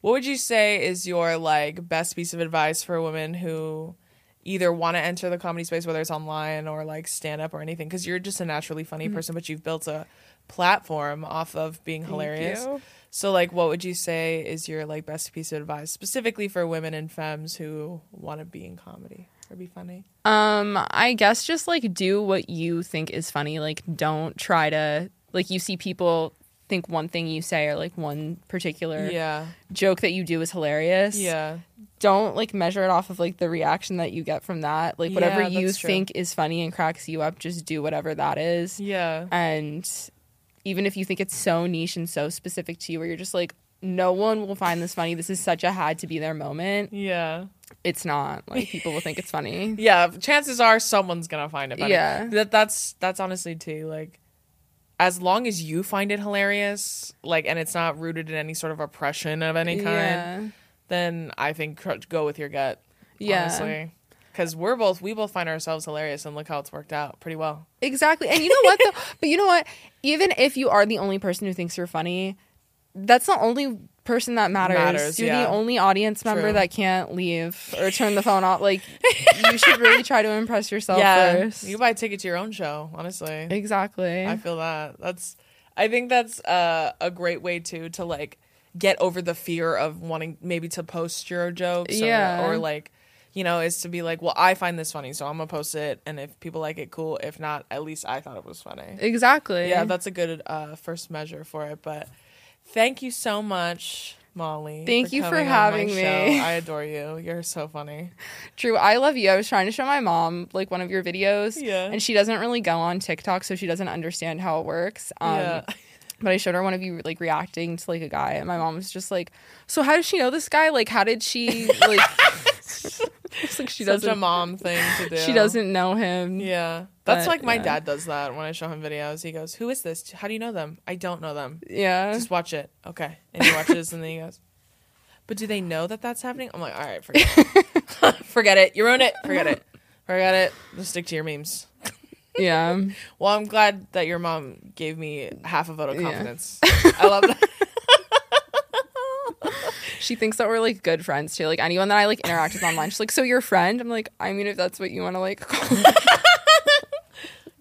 What would you say is your, like, best piece of advice for women who either want to enter the comedy space, whether it's online or, like, stand up or anything? Because you're just a naturally funny person, but you've built a platform off of being hilarious. So, like, what would you say is your like best piece of advice, specifically for women and femmes who want to be in comedy or be funny? Um, I guess just like do what you think is funny. Like, don't try to like you see people think one thing you say or like one particular Yeah, joke that you do is hilarious. yeah, Don't like measure it off of like the reaction that you get from that. Like whatever Yeah, you true. think is funny and cracks you up, just do whatever that is. yeah, And even if you think it's so niche and so specific to you where you're just like no one will find this funny. This is such a had to be their moment. yeah, It's not. Like people will think it's funny. yeah. Chances are someone's gonna find it. Funny. Yeah. that that's that's honestly too like. As long as you find it hilarious, like, and it's not rooted in any sort of oppression of any kind, Yeah. then I think go with your gut. Yeah. honestly, because we're both we both find ourselves hilarious, and look how it's worked out pretty well. Exactly. And you know what though? but you know what? Even if you are the only person who thinks you're funny, that's the only person that matters. Matters, you're yeah. the only audience member True. that can't leave or turn the phone off. Like you should really try to impress yourself first. you buy a ticket to your own show. Honestly, exactly. I feel that. That's. I think that's uh, a great way to to like get over the fear of wanting maybe to post your jokes. Or, Yeah. Or like, you know, is to be like, well, I find this funny, so I'm gonna post it, and if people like it, cool. If not, at least I thought it was funny. exactly. Yeah, that's a good uh, first measure for it. But thank you so much. Molly, Thank you for coming on my having me. show. I adore you. You're so funny. true. I love you. I was trying to show my mom like one of your videos. Yeah. And she doesn't really go on TikTok, so she doesn't understand how it works. Um yeah. But I showed her one of you like reacting to like a guy, and my mom was just like, "So how does she know this guy? Like, how did she like?" it's like she Such a doesn't. mom thing to do. She doesn't know him. Yeah. That's But, like my yeah. dad does that when I show him videos. He goes, Who is this? How do you know them? I don't know them. Yeah. Just watch it. Okay. And he watches and then he goes, But do they know that that's happening? I'm like, All right, forget it. forget it. You ruined it. Forget it. Forget it. Just stick to your memes. yeah. Well, I'm glad that your mom gave me half a vote of Yeah. confidence. I love that. She thinks that we're like good friends too. Like anyone that I like interact with online, she's like, "So your friend?" I'm like, "I mean, if that's what you want to like." Call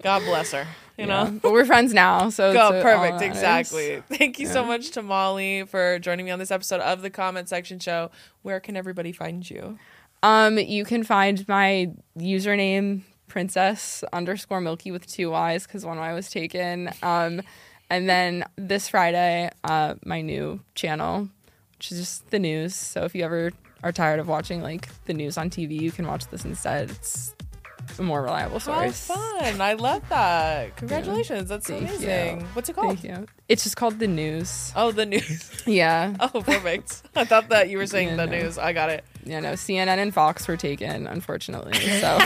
God bless her. You Yeah. know? but we're friends now, so Go, uh, all perfect, that matters. exactly. Thank you so much to Molly for joining me on this episode of the Comment Section Show. Where can everybody find you? Um, you can find my username princess underscore milky with two Y's because one Y was taken. Um, and then this Friday, uh, my new channel, which is just the news. So if you ever are tired of watching like the news on TV, you can watch this instead. It's a more reliable How source. fun. I love that. Congratulations. That's Thank amazing. you. What's it called? Thank you. It's just called the news. Oh, the news. Yeah. Oh, perfect. I thought that you were saying Yeah, the no. news. I got it. You know, CNN and Fox were taken, unfortunately. So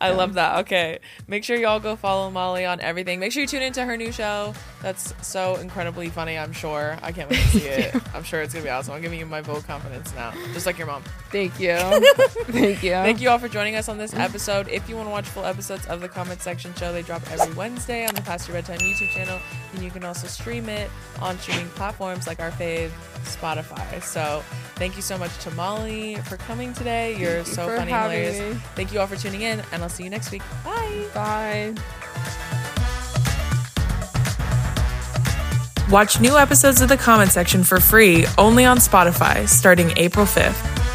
I love that. Okay. Make sure y'all go follow Molly on everything. Make sure you tune into her new show. That's so incredibly funny, I'm sure. I can't wait to see it. I'm sure it's going to be awesome. I'm giving you my vote confidence now, just like your mom. thank you. thank you. Thank you all for joining us on this episode. If you want to watch full episodes of the comment section show, they drop every Wednesday on the Past Your Bedtime YouTube channel. And you can also stream it on streaming platforms like our fave, Spotify. So thank you so much to Molly for coming today. You're Thank so for funny and hilarious. me. Thank you all for tuning in, and I'll see you next week. Bye. Bye. Watch new episodes of the comment section for free only on Spotify starting April 5th.